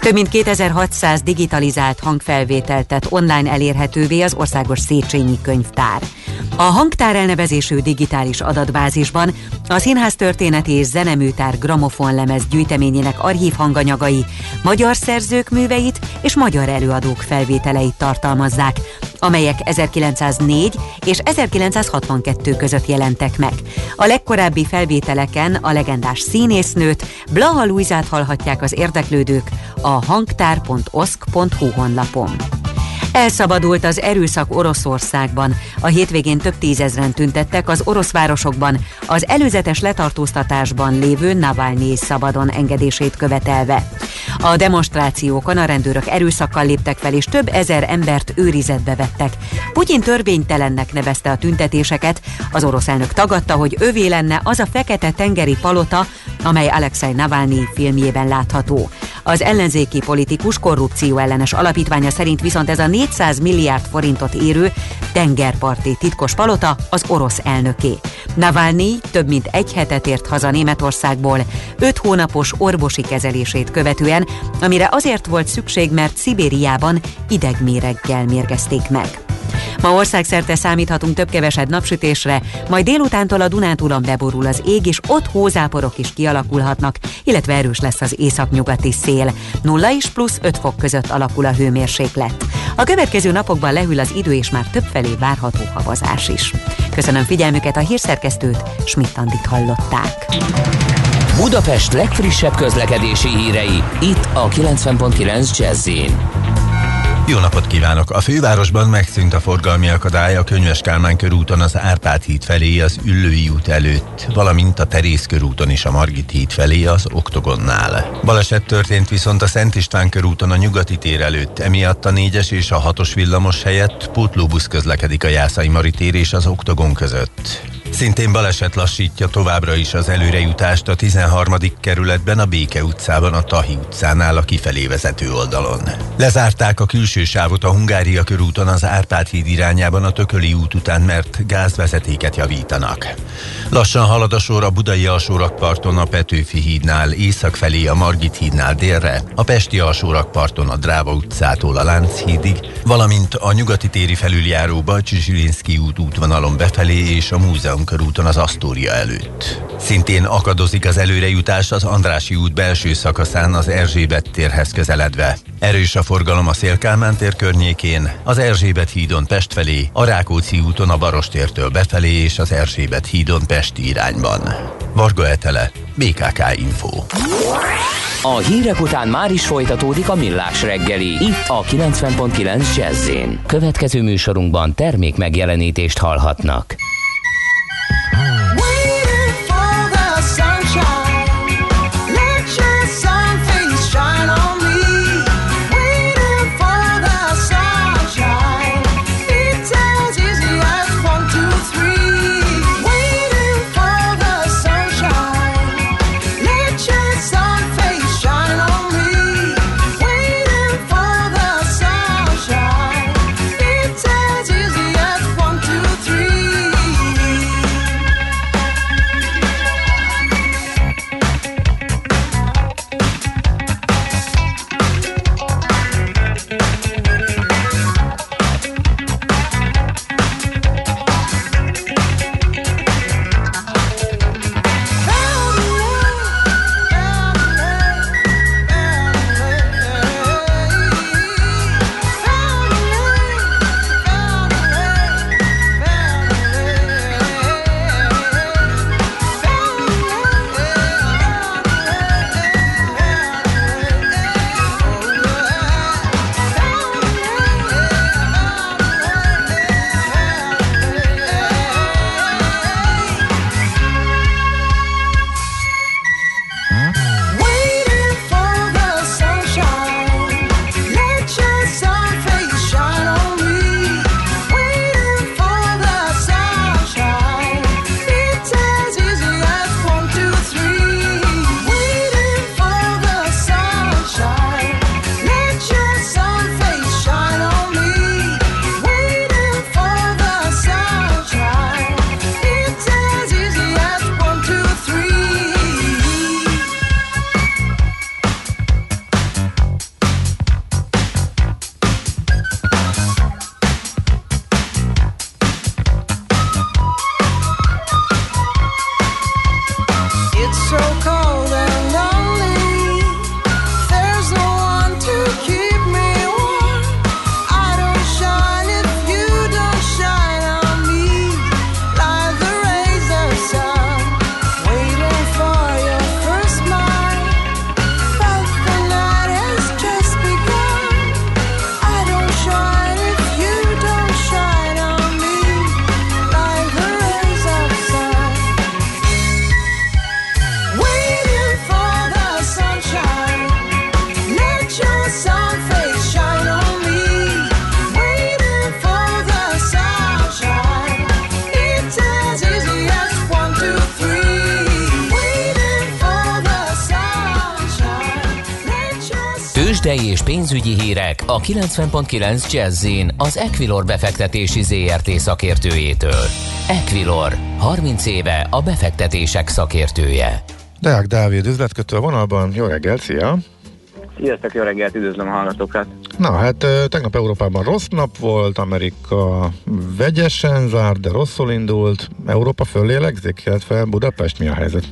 Több mint 2600 digitalizált hangfelvételt tett online elérhetővé az Országos Széchenyi Könyvtár. A hangtár elnevezésű digitális adatbázisban a Színház történeti és zeneműtár gramofonlemez gyűjteményének archív hanganyagai, magyar szerzők műveit és magyar előadók felvételeit tartalmazzák, amelyek 1904 és 1962 között jelentek meg. A legkorábbi felvételeken a legendás színésznőt, Blaha Luizát hallhatják az érdeklődők hangtár.oszk.hu honlapon. Elszabadult az erőszak Oroszországban. A hétvégén több tízezren tüntettek az orosz városokban az előzetes letartóztatásban lévő Navalnyi szabadon engedését követelve. A demonstrációkon a rendőrök erőszakkal léptek fel, és több ezer embert őrizetbe vettek. Putyin törvénytelennek nevezte a tüntetéseket, az orosz elnök tagadta, hogy övé lenne az a fekete tengeri palota, amely Alexei Navalnyi filmjében látható. Az ellenzéki politikus korrupció ellenes alapítványa szerint viszont ez a 400 milliárd forintot érő tengerparti titkos palota az orosz elnöké. Navalnyi több mint egy hetet ért haza Németországból, öt hónapos orvosi kezelését követően, amire azért volt szükség, mert Szibériában idegméreggel mérgezték meg. Ma országszerte számíthatunk több-kevesebb napsütésre, majd délutántól a Dunántúlon beborul az ég, és ott hózáporok is kialakulhatnak, illetve erős lesz az északnyugati szél. 0 és plusz 5 fok között alakul a hőmérséklet. A következő napokban lehűl az idő, és már többfelé várható havazás is. Köszönöm figyelmüket a hírszerkesztőt, Schmidt-Andit hallották. Budapest legfrissebb közlekedési hírei, itt a 90.9 jazz jó napot kívánok! A fővárosban megszűnt a forgalmi akadály a Könyves Kálmán körúton az Árpád híd felé az Üllői út előtt, valamint a Terész körúton is a Margit híd felé az Oktogonnál. Baleset történt viszont a Szent István körúton a Nyugati tér előtt, emiatt a 4-es és a 6-os villamos helyett pótlóbusz közlekedik a Jászai Mari tér és az Oktogon között. Szintén baleset lassítja továbbra is az előrejutást a 13. kerületben a Béke utcában a Tahi utcánál a kifelé vezető oldalon. Lezárták a külső sávot a Hungária körúton az Árpád híd irányában a Tököli út után, mert gázvezetéket javítanak. Lassan halad a sor a Budai alsórakparton a Petőfi hídnál, észak felé a Margit hídnál délre, a Pesti alsórakparton a Dráva utcától a Lánchídig, valamint a nyugati téri felüljáró Bajcsi út útvonalon befelé és a múzeum Múzeum körúton az Asztória előtt. Szintén akadozik az előrejutás az Andrási út belső szakaszán az Erzsébet térhez közeledve. Erős a forgalom a Szélkálmán tér környékén, az Erzsébet hídon Pest felé, a Rákóczi úton a Barostértől befelé és az Erzsébet hídon Pesti irányban. Varga Etele, BKK Info. A hírek után már is folytatódik a millás reggeli, itt a 90.9 jazz Következő műsorunkban termék megjelenítést hallhatnak. Pénzügyi hírek a 90.9 jazz az Equilor befektetési ZRT szakértőjétől. Equilor, 30 éve a befektetések szakértője. Deák Dávid üzletkötő a vonalban. Jó reggelt, szia! Sziasztok, jó reggelt, üdvözlöm a hallgatókat! Na hát tegnap Európában rossz nap volt, Amerika vegyesen zárt, de rosszul indult. Európa föllélegzik, illetve Budapest mi a helyzet?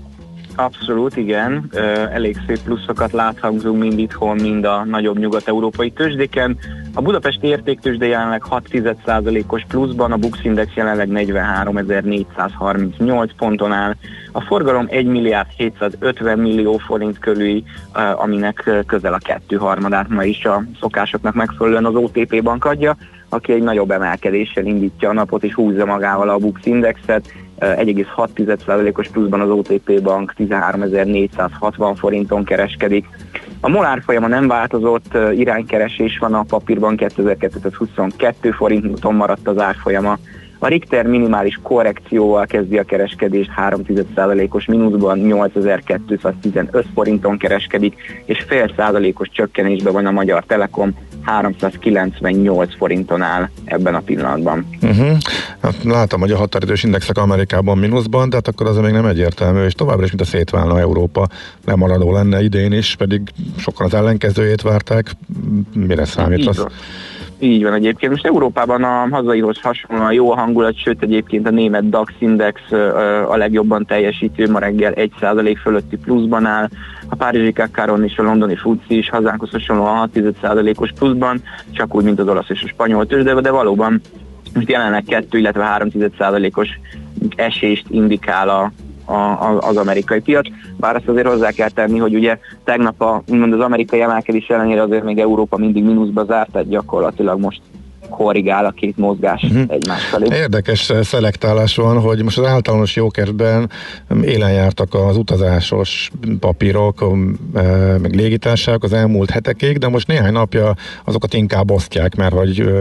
Abszolút, igen. Elég szép pluszokat láthatunk mind itthon, mind a nagyobb nyugat-európai tőzsdéken. A Budapesti értéktőzsde jelenleg 6% os pluszban, a Bux Index jelenleg 43.438 ponton áll. A forgalom 1 milliárd 750 millió forint körüli, aminek közel a kettő harmadát ma is a szokásoknak megfelelően az OTP bank adja aki egy nagyobb emelkedéssel indítja a napot és húzza magával a Bux Indexet. 1,6%-os pluszban az OTP bank 13.460 forinton kereskedik. A molár folyama nem változott, iránykeresés van a papírban 2222 forinton maradt az árfolyama. A Richter minimális korrekcióval kezdi a kereskedést 3,1%-os mínuszban 8215 forinton kereskedik, és fél százalékos csökkenésben van a Magyar Telekom 398 forinton áll ebben a pillanatban. Uh-huh. Hát látom, hogy a határidős indexek Amerikában mínuszban, de hát akkor az még nem egyértelmű, és továbbra is, mint a szétválna Európa, lemaradó lenne idén is, pedig sokan az ellenkezőjét várták. Mire számít az? Így van egyébként. Most Európában a hazaihoz hasonlóan jó a hangulat, sőt egyébként a német DAX index a legjobban teljesítő, ma reggel 1% fölötti pluszban áll, a párizsi Kakkáron és a londoni FUCI is hazánkhoz hasonlóan 6%-os pluszban, csak úgy, mint az olasz és a spanyol tőzsde, de valóban most jelenleg 2, illetve 3%-os esést indikál a, a, az amerikai piac. Bár azt azért hozzá kell tenni, hogy ugye tegnap a, az amerikai emelkedés ellenére azért még Európa mindig mínuszba zárt, tehát gyakorlatilag most korrigál a két mozgás uh-huh. egymás felé. Érdekes szelektálás van, hogy most az általános jókerben élen jártak az utazásos papírok, meg légitársaságok az elmúlt hetekig, de most néhány napja azokat inkább osztják, mert hogy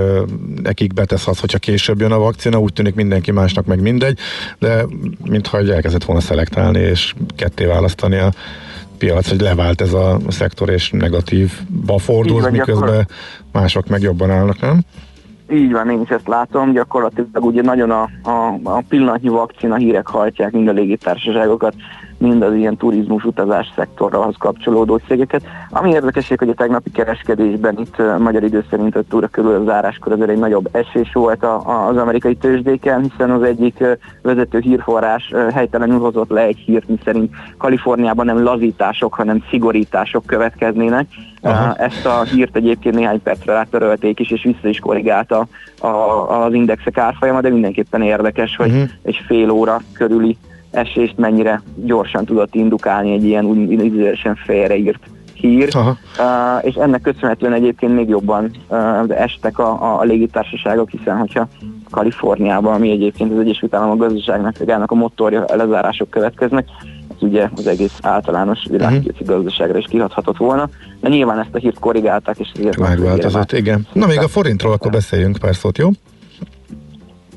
nekik betesz az, hogyha később jön a vakcina, úgy tűnik mindenki másnak meg mindegy, de mintha elkezdett volna szelektálni és ketté választani a piac, hogy levált ez a szektor és negatívba fordul, miközben mások meg jobban állnak, nem? Így van, én is ezt látom, gyakorlatilag ugye nagyon a, a, a pillanatnyi vakcina hírek hajtják mind a légitársaságokat, mind az ilyen turizmus utazás szektorhoz kapcsolódó cégeket. Ami érdekesség, hogy a tegnapi kereskedésben itt a magyar idő szerint 5 óra körül az záráskor azért egy nagyobb esés volt a, a, az amerikai tőzsdéken, hiszen az egyik vezető hírforrás helytelenül hozott le egy hírt, miszerint Kaliforniában nem lazítások, hanem szigorítások következnének. Aha. Ezt a hírt egyébként néhány percre rátörölték is, és vissza is korrigálta a, az indexek árfolyama, de mindenképpen érdekes, hogy uh-huh. egy fél óra körüli esést mennyire gyorsan tudott indukálni egy ilyen úgynevezősen félreírt hír, uh, és ennek köszönhetően egyébként még jobban uh, estek a, a, a légitársaságok, hiszen hogyha Kaliforniában, ami egyébként az Egyesült Államok gazdaságnak a motorja, lezárások következnek, ez ugye az egész általános világpiaci uh-huh. gazdaságra is kihathatott volna, de nyilván ezt a hírt korrigálták, és ezért megváltozott, igen. Na még a forintról akkor beszéljünk pár szót, jó?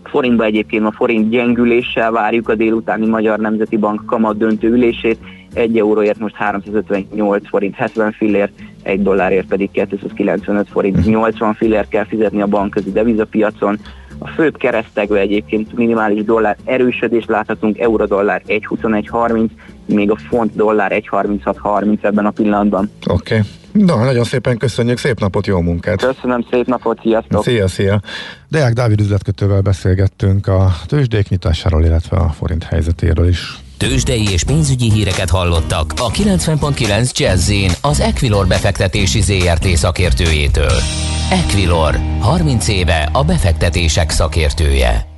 Forintba egyébként a forint gyengüléssel várjuk a délutáni Magyar Nemzeti Bank kamat döntő ülését. Egy euróért most 358 forint 70 fillért, egy dollárért pedig 295 forint 80 fillért kell fizetni a bankközi devizapiacon. A főbb keresztegve egyébként minimális dollár erősödés láthatunk, euró-dollár 1.21.30, még a font dollár 1.36.30 ebben a pillanatban. Oké. Okay. Na, nagyon szépen köszönjük, szép napot, jó munkát! Köszönöm, szép napot, sziasztok! Szia, szia! Deák Dávid üzletkötővel beszélgettünk a tőzsdék nyitásáról, illetve a forint helyzetéről is. Tőzsdei és pénzügyi híreket hallottak a 90.9 jazz az Equilor befektetési ZRT szakértőjétől. Equilor, 30 éve a befektetések szakértője.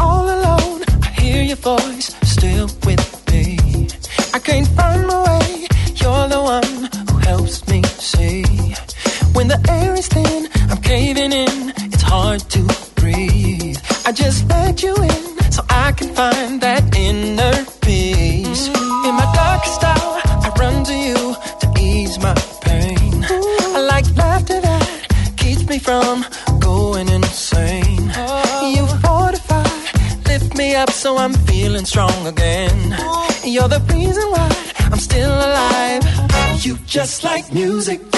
All alone, music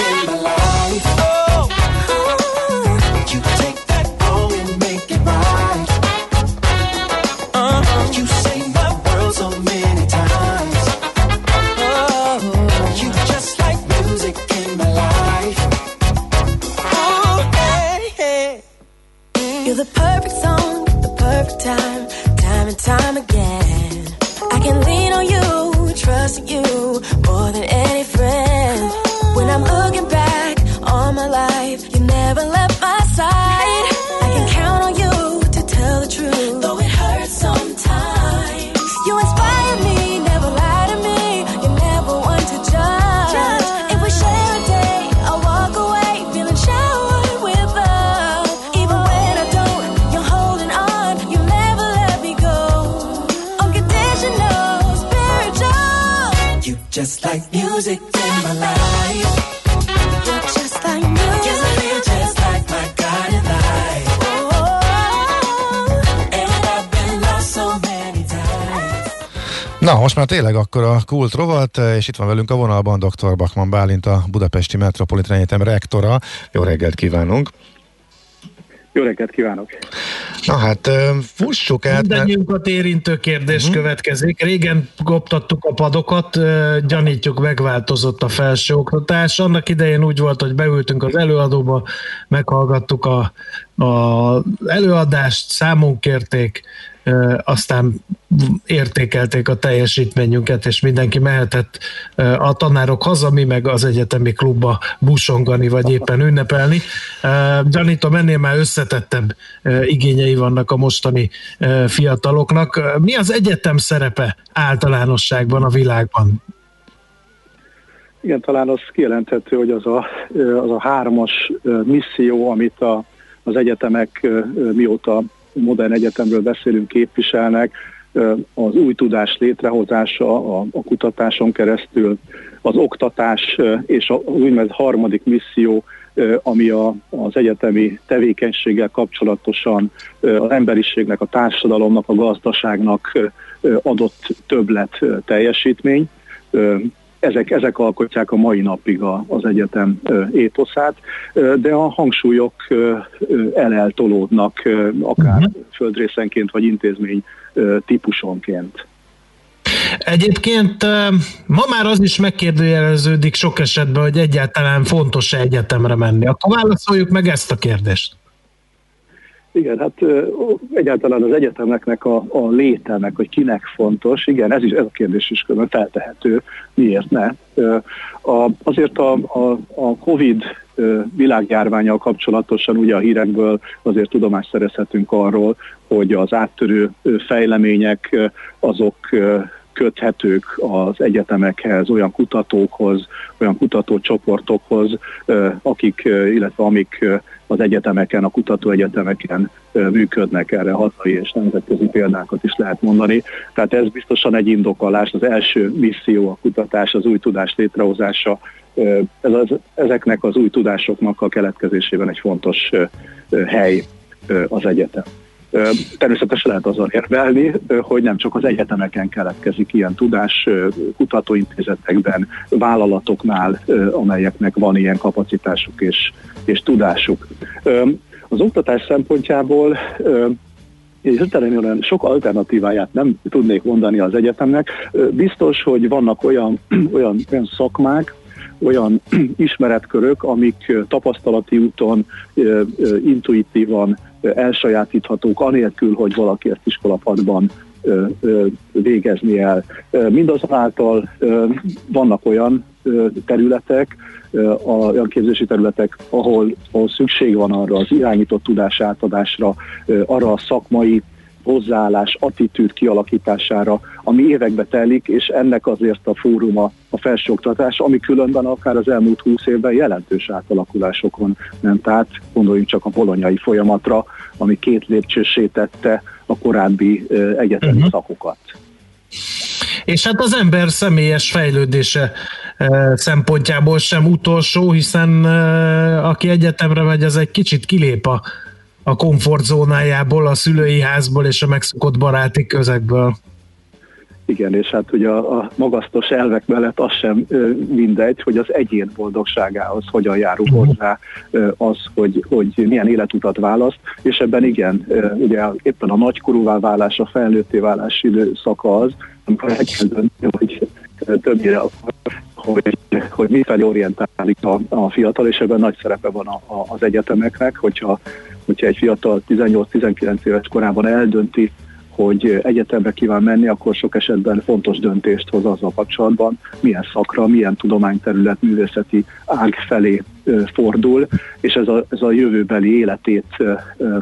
tényleg akkor a kult rovat, és itt van velünk a vonalban dr. Bakman Bálint, a Budapesti Metropolitán Egyetem rektora. Jó reggelt kívánunk! Jó reggelt kívánok! Na hát, fussuk át, mert... Mindennyiunkat érintő kérdés uh-huh. következik. Régen koptattuk a padokat, gyanítjuk megváltozott a felsőoktatás. Annak idején úgy volt, hogy beültünk az előadóba, meghallgattuk a, a előadást, számunk kérték, aztán értékelték a teljesítményünket, és mindenki mehetett a tanárok haza, mi meg az egyetemi klubba busongani, vagy éppen ünnepelni. Gyanítom, ennél már összetettebb igényei vannak a mostani fiataloknak. Mi az egyetem szerepe általánosságban a világban? Igen, talán az kijelenthető, hogy az a, az a hármas misszió, amit a, az egyetemek mióta modern egyetemről beszélünk, képviselnek, az új tudás létrehozása a, a kutatáson keresztül, az oktatás és az úgynevezett harmadik misszió, ami a, az egyetemi tevékenységgel kapcsolatosan az emberiségnek, a társadalomnak, a gazdaságnak adott többlet teljesítmény ezek, ezek alkotják a mai napig a, az egyetem étoszát, de a hangsúlyok eleltolódnak akár uh-huh. földrészenként vagy intézmény típusonként. Egyébként ma már az is megkérdőjeleződik sok esetben, hogy egyáltalán fontos-e egyetemre menni. Akkor válaszoljuk meg ezt a kérdést. Igen, hát egyáltalán az egyetemeknek a, a léte, meg hogy kinek fontos, igen, ez is ez a kérdés is külön feltehető, miért ne. A, azért a, a, a Covid világjárványal kapcsolatosan ugye a hírekből azért tudomást szerezhetünk arról, hogy az áttörő fejlemények azok köthetők az egyetemekhez, olyan kutatókhoz, olyan kutatócsoportokhoz, akik, illetve amik az egyetemeken, a kutatóegyetemeken működnek erre hazai és nemzetközi példákat is lehet mondani. Tehát ez biztosan egy indokolás, az első misszió a kutatás, az új tudás létrehozása, ez az, ezeknek az új tudásoknak a keletkezésében egy fontos hely az egyetem. Természetesen lehet azon érvelni, hogy nem csak az egyetemeken keletkezik ilyen tudás, kutatóintézetekben, vállalatoknál, amelyeknek van ilyen kapacitásuk és, és tudásuk. Az oktatás szempontjából hirtelen sok alternatíváját nem tudnék mondani az egyetemnek. Biztos, hogy vannak olyan, olyan, olyan szakmák, olyan ismeretkörök, amik tapasztalati úton, intuitívan elsajátíthatók, anélkül, hogy valaki ezt iskolapadban végezni el. Mindazonáltal vannak olyan területek, olyan képzési területek, ahol, ahol szükség van arra az irányított tudás átadásra, arra a szakmai hozzáállás, attitűd kialakítására, ami évekbe telik, és ennek azért a fóruma a felsőoktatás, ami különben akár az elmúlt húsz évben jelentős átalakulásokon ment át, gondoljunk csak a bolonyai folyamatra, ami két lépcsősé tette a korábbi egyetemi uh-huh. szakokat. És hát az ember személyes fejlődése szempontjából sem utolsó, hiszen aki egyetemre megy, az egy kicsit kilép a, a komfortzónájából, a szülői házból és a megszokott baráti közegből. Igen, és hát ugye a, a magasztos elvek mellett az sem ö, mindegy, hogy az egyén boldogságához hogyan járul mhm. hozzá ö, az, hogy, hogy milyen életutat választ, és ebben igen, ö, ugye éppen a nagykorúvá válás, a felnőtté válás időszaka az, amikor el kell dönteni, hogy többnyire hogy, hogy mifelé orientálik a, a fiatal, és ebben nagy szerepe van a, a, az egyetemeknek, hogyha, hogyha egy fiatal 18-19 éves korában eldönti, hogy egyetemre kíván menni, akkor sok esetben fontos döntést hoz azzal kapcsolatban, milyen szakra, milyen tudományterület, művészeti ág felé fordul, és ez a, ez a jövőbeli életét,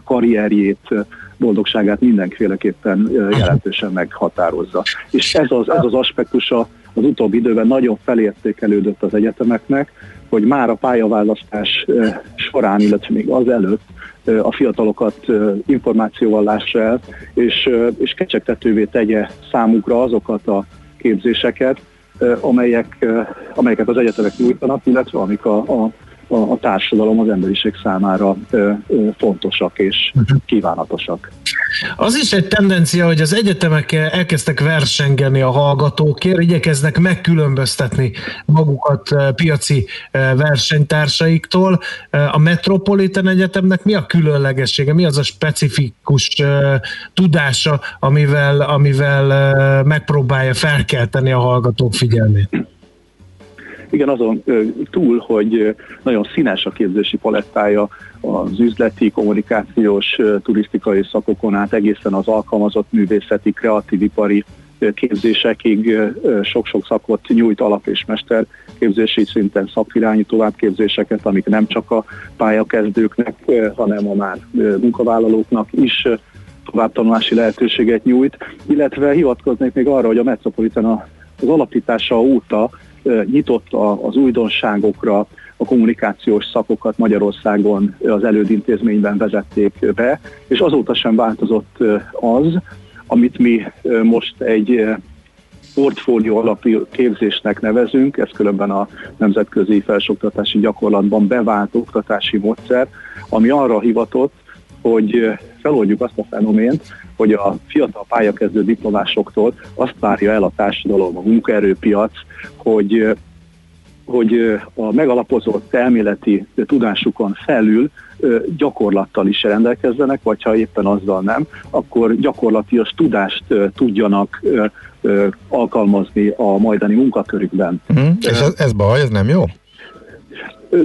karrierjét, boldogságát mindenféleképpen jelentősen meghatározza. És ez az, ez az aspektusa az utóbbi időben nagyon felértékelődött az egyetemeknek, hogy már a pályaválasztás során, illetve még az előtt a fiatalokat információval lássa el, és, és kecsegtetővé tegye számukra azokat a képzéseket, amelyek, amelyeket az egyetemek nyújtanak, illetve amik a, a a, a társadalom, az emberiség számára ö, ö, fontosak és uh-huh. kívánatosak. Az is egy tendencia, hogy az egyetemek elkezdtek versengeni a hallgatókért, igyekeznek megkülönböztetni magukat piaci versenytársaiktól. A Metropolitan Egyetemnek mi a különlegessége, mi az a specifikus tudása, amivel, amivel megpróbálja felkelteni a hallgatók figyelmét? Igen, azon túl, hogy nagyon színes a képzési palettája az üzleti, kommunikációs, turisztikai szakokon át egészen az alkalmazott művészeti, kreatívipari képzésekig sok-sok szakot nyújt alap- és mester képzési szinten szakirányú továbbképzéseket, amik nem csak a pályakezdőknek, hanem a már munkavállalóknak is továbbtanulási lehetőséget nyújt, illetve hivatkoznék még arra, hogy a Metropolitan az alapítása óta nyitott az újdonságokra, a kommunikációs szakokat Magyarországon az elődintézményben vezették be, és azóta sem változott az, amit mi most egy portfólió alapú képzésnek nevezünk, ez különben a nemzetközi felsőoktatási gyakorlatban bevált oktatási módszer, ami arra hivatott, hogy feloldjuk azt a fenomént, hogy a fiatal pályakezdő diplomásoktól azt várja el a társadalom, a munkaerőpiac, hogy hogy a megalapozott elméleti tudásukon felül gyakorlattal is rendelkezzenek, vagy ha éppen azzal nem, akkor gyakorlatilag tudást tudjanak alkalmazni a majdani munkakörükben. Mm, és ez, ez baj, ez nem jó?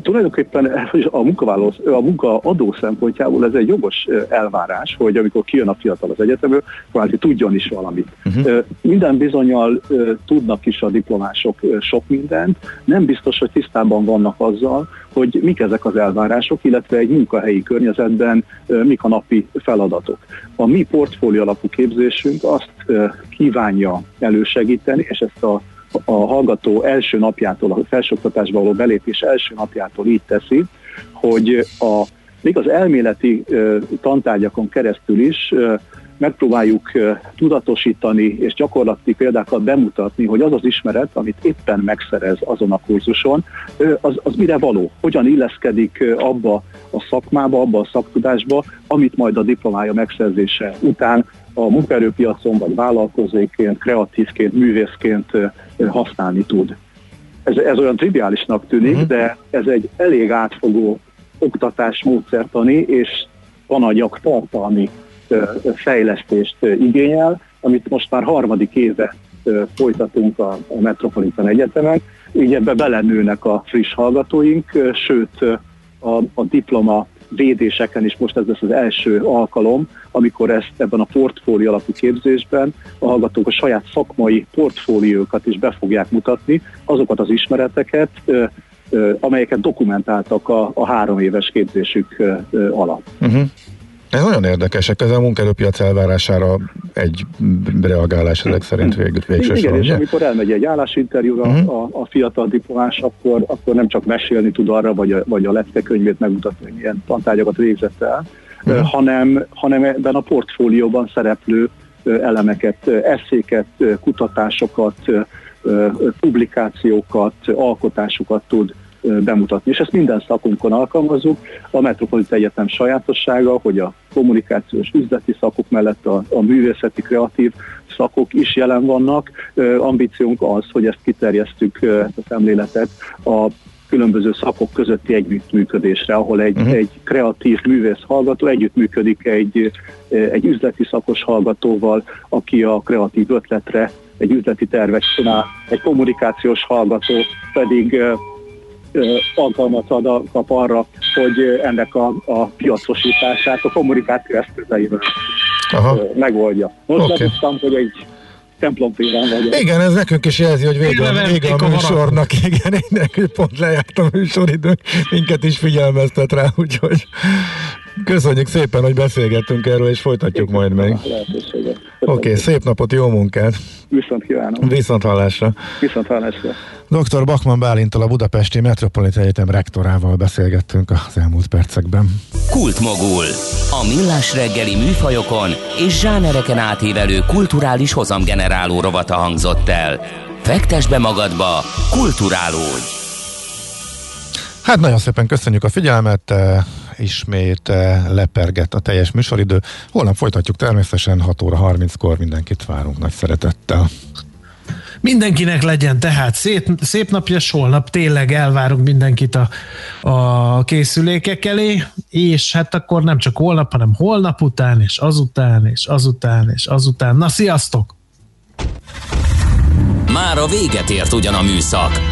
Tulajdonképpen a, munkavállaló, a munkaadó szempontjából ez egy jogos elvárás, hogy amikor kijön a fiatal az egyetemről, kvázi tudjon is valamit. Uh-huh. Minden bizonyal tudnak is a diplomások sok mindent, nem biztos, hogy tisztában vannak azzal, hogy mik ezek az elvárások, illetve egy munkahelyi környezetben mik a napi feladatok. A mi portfólió alapú képzésünk azt kívánja elősegíteni, és ezt a a hallgató első napjától, a felsőoktatásba való belépés első napjától így teszi, hogy a, még az elméleti tantárgyakon keresztül is megpróbáljuk tudatosítani és gyakorlati példákat bemutatni, hogy az az ismeret, amit éppen megszerez azon a kurzuson, az, az mire való, hogyan illeszkedik abba a szakmába, abba a szaktudásba, amit majd a diplomája megszerzése után a munkaerőpiacon, vagy vállalkozóként, kreatívként, művészként használni tud. Ez, ez olyan triviálisnak tűnik, uh-huh. de ez egy elég átfogó oktatás módszertani és tananyag tartalmi fejlesztést igényel, amit most már harmadik éve folytatunk a, Metropolitan Egyetemen, így ebbe belenőnek a friss hallgatóink, sőt a, a diploma védéseken is most ez lesz az első alkalom, amikor ezt ebben a portfólió alapú képzésben a hallgatók a saját szakmai portfóliókat is be fogják mutatni, azokat az ismereteket, amelyeket dokumentáltak a, a három éves képzésük alatt. Uh-huh. Ez nagyon érdekes, ez a munkerőpiac elvárására egy reagálás ezek szerint vég, végső Igen, és amikor elmegy egy állásinterjúra uh-huh. a, a fiatal diplomás, akkor, akkor nem csak mesélni tud arra, vagy a, vagy a leckekönyvét megmutatni, hogy milyen tantárgyakat végzett el, uh-huh. hanem, hanem ebben a portfólióban szereplő elemeket, eszéket, kutatásokat, publikációkat, alkotásokat tud bemutatni. És ezt minden szakunkon alkalmazzuk. A Metropolita Egyetem sajátossága, hogy a kommunikációs üzleti szakok mellett a, a művészeti, kreatív szakok is jelen vannak. Ambíciónk az, hogy ezt kiterjesztük, ezt a szemléletet a különböző szakok közötti együttműködésre, ahol egy, uh-huh. egy kreatív művész hallgató együttműködik egy, egy üzleti szakos hallgatóval, aki a kreatív ötletre egy üzleti tervet csinál, egy kommunikációs hallgató pedig alkalmat ad, kap arra, hogy ennek a, a piacosítását a kommunikáció eszközeivel Aha. megoldja. Most okay. tudtam, hogy egy templomtéren vagy. Igen, ez nekünk is jelzi, hogy vége, vége a műsornak. Igen, én pont lejárt a műsoridő, minket is figyelmeztet rá, úgyhogy köszönjük szépen, hogy beszélgettünk erről, és folytatjuk Én majd meg. Oké, okay, szép napot, jó munkát! Viszont kívánom! Viszont hallásra! Viszont hallásra! Dr. Bakman Bálintól a Budapesti Metropolita Egyetem rektorával beszélgettünk az elmúlt percekben. Kultmogul. A millás reggeli műfajokon és zsánereken átívelő kulturális hozamgeneráló rovata hangzott el. Fektes be magadba, kulturálódj! Hát nagyon szépen köszönjük a figyelmet, eh, ismét eh, lepergett a teljes műsoridő. Holnap folytatjuk természetesen 6 óra 30-kor, mindenkit várunk nagy szeretettel. Mindenkinek legyen tehát szép, szép napja, és holnap tényleg elvárunk mindenkit a, a készülékek elé, és hát akkor nem csak holnap, hanem holnap után, és azután, és azután, és azután. Na, sziasztok! Már a véget ért ugyan a műszak,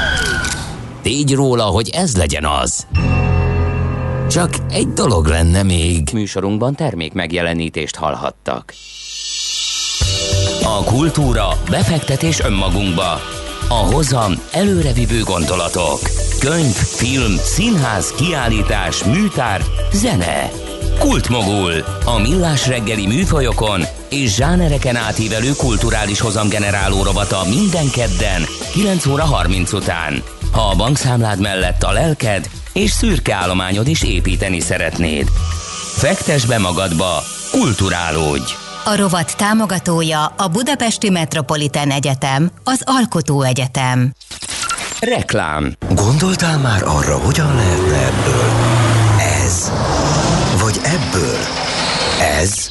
tégy róla, hogy ez legyen az. Csak egy dolog lenne még. Műsorunkban termék megjelenítést hallhattak. A kultúra, befektetés önmagunkba a hozam előrevívő gondolatok. Könyv, film, színház, kiállítás, műtár, zene. Kultmogul. A millás reggeli műfajokon és zsánereken átívelő kulturális hozamgeneráló rovata minden kedden 9 óra 30 után. Ha a bankszámlád mellett a lelked és szürke állományod is építeni szeretnéd. Fektes be magadba, kulturálódj! A rovat támogatója a Budapesti Metropolitán Egyetem, az Alkotó Egyetem. Reklám. Gondoltál már arra, hogyan lehetne ebből? Ez. Vagy ebből? Ez.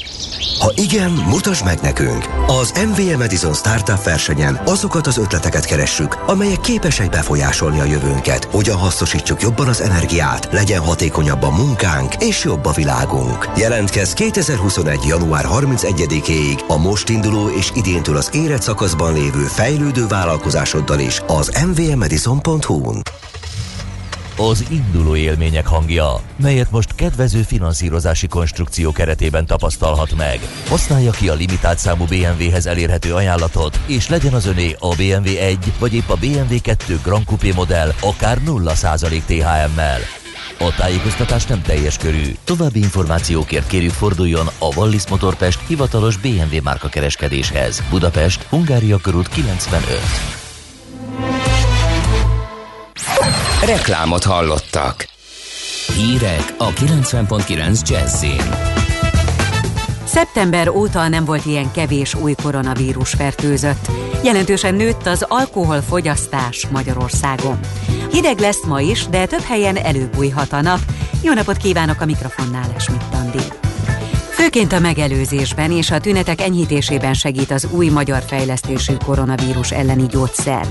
Ha igen, mutasd meg nekünk! Az MVM Edison Startup versenyen azokat az ötleteket keressük, amelyek képesek befolyásolni a jövőnket, hogyan hasznosítsuk jobban az energiát, legyen hatékonyabb a munkánk és jobb a világunk. Jelentkezz 2021. január 31-ig a most induló és idéntől az érett szakaszban lévő fejlődő vállalkozásoddal is az mvmedison.hu-n az induló élmények hangja, melyet most kedvező finanszírozási konstrukció keretében tapasztalhat meg. Használja ki a limitált számú BMW-hez elérhető ajánlatot, és legyen az öné a BMW 1 vagy épp a BMW 2 Grand Coupé modell akár 0% THM-mel. A tájékoztatás nem teljes körű. További információkért kérjük forduljon a Wallis Motorpest hivatalos BMW márka kereskedéshez. Budapest, Hungária körút 95. Reklámot hallottak. Hírek a 90.9 Jazzin. Szeptember óta nem volt ilyen kevés új koronavírus fertőzött. Jelentősen nőtt az alkoholfogyasztás Magyarországon. Hideg lesz ma is, de több helyen előbújhat a nap. Jó napot kívánok a mikrofonnál, Esmit Tandi. Főként a megelőzésben és a tünetek enyhítésében segít az új magyar fejlesztésű koronavírus elleni gyógyszer.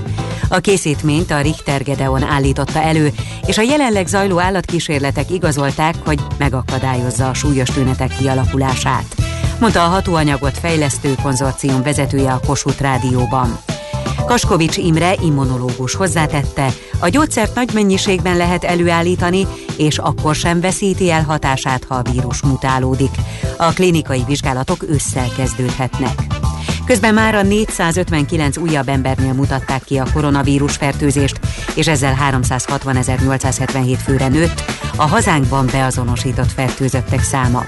A készítményt a Richter Gedeon állította elő, és a jelenleg zajló állatkísérletek igazolták, hogy megakadályozza a súlyos tünetek kialakulását, mondta a hatóanyagot fejlesztő konzorcium vezetője a Kossuth Rádióban. Kaskovics Imre immunológus hozzátette, a gyógyszert nagy mennyiségben lehet előállítani, és akkor sem veszíti el hatását, ha a vírus mutálódik. A klinikai vizsgálatok ősszel kezdődhetnek. Közben már a 459 újabb embernél mutatták ki a koronavírus fertőzést, és ezzel 360.877 főre nőtt a hazánkban beazonosított fertőzöttek száma.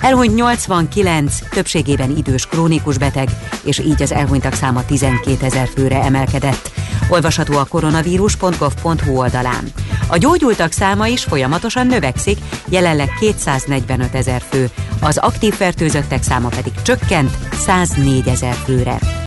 Elhunyt 89, többségében idős krónikus beteg, és így az elhunytak száma 12 ezer főre emelkedett. Olvasható a koronavírus.gov.hu oldalán. A gyógyultak száma is folyamatosan növekszik, jelenleg 245 ezer fő, az aktív fertőzöttek száma pedig csökkent 104 ezer főre.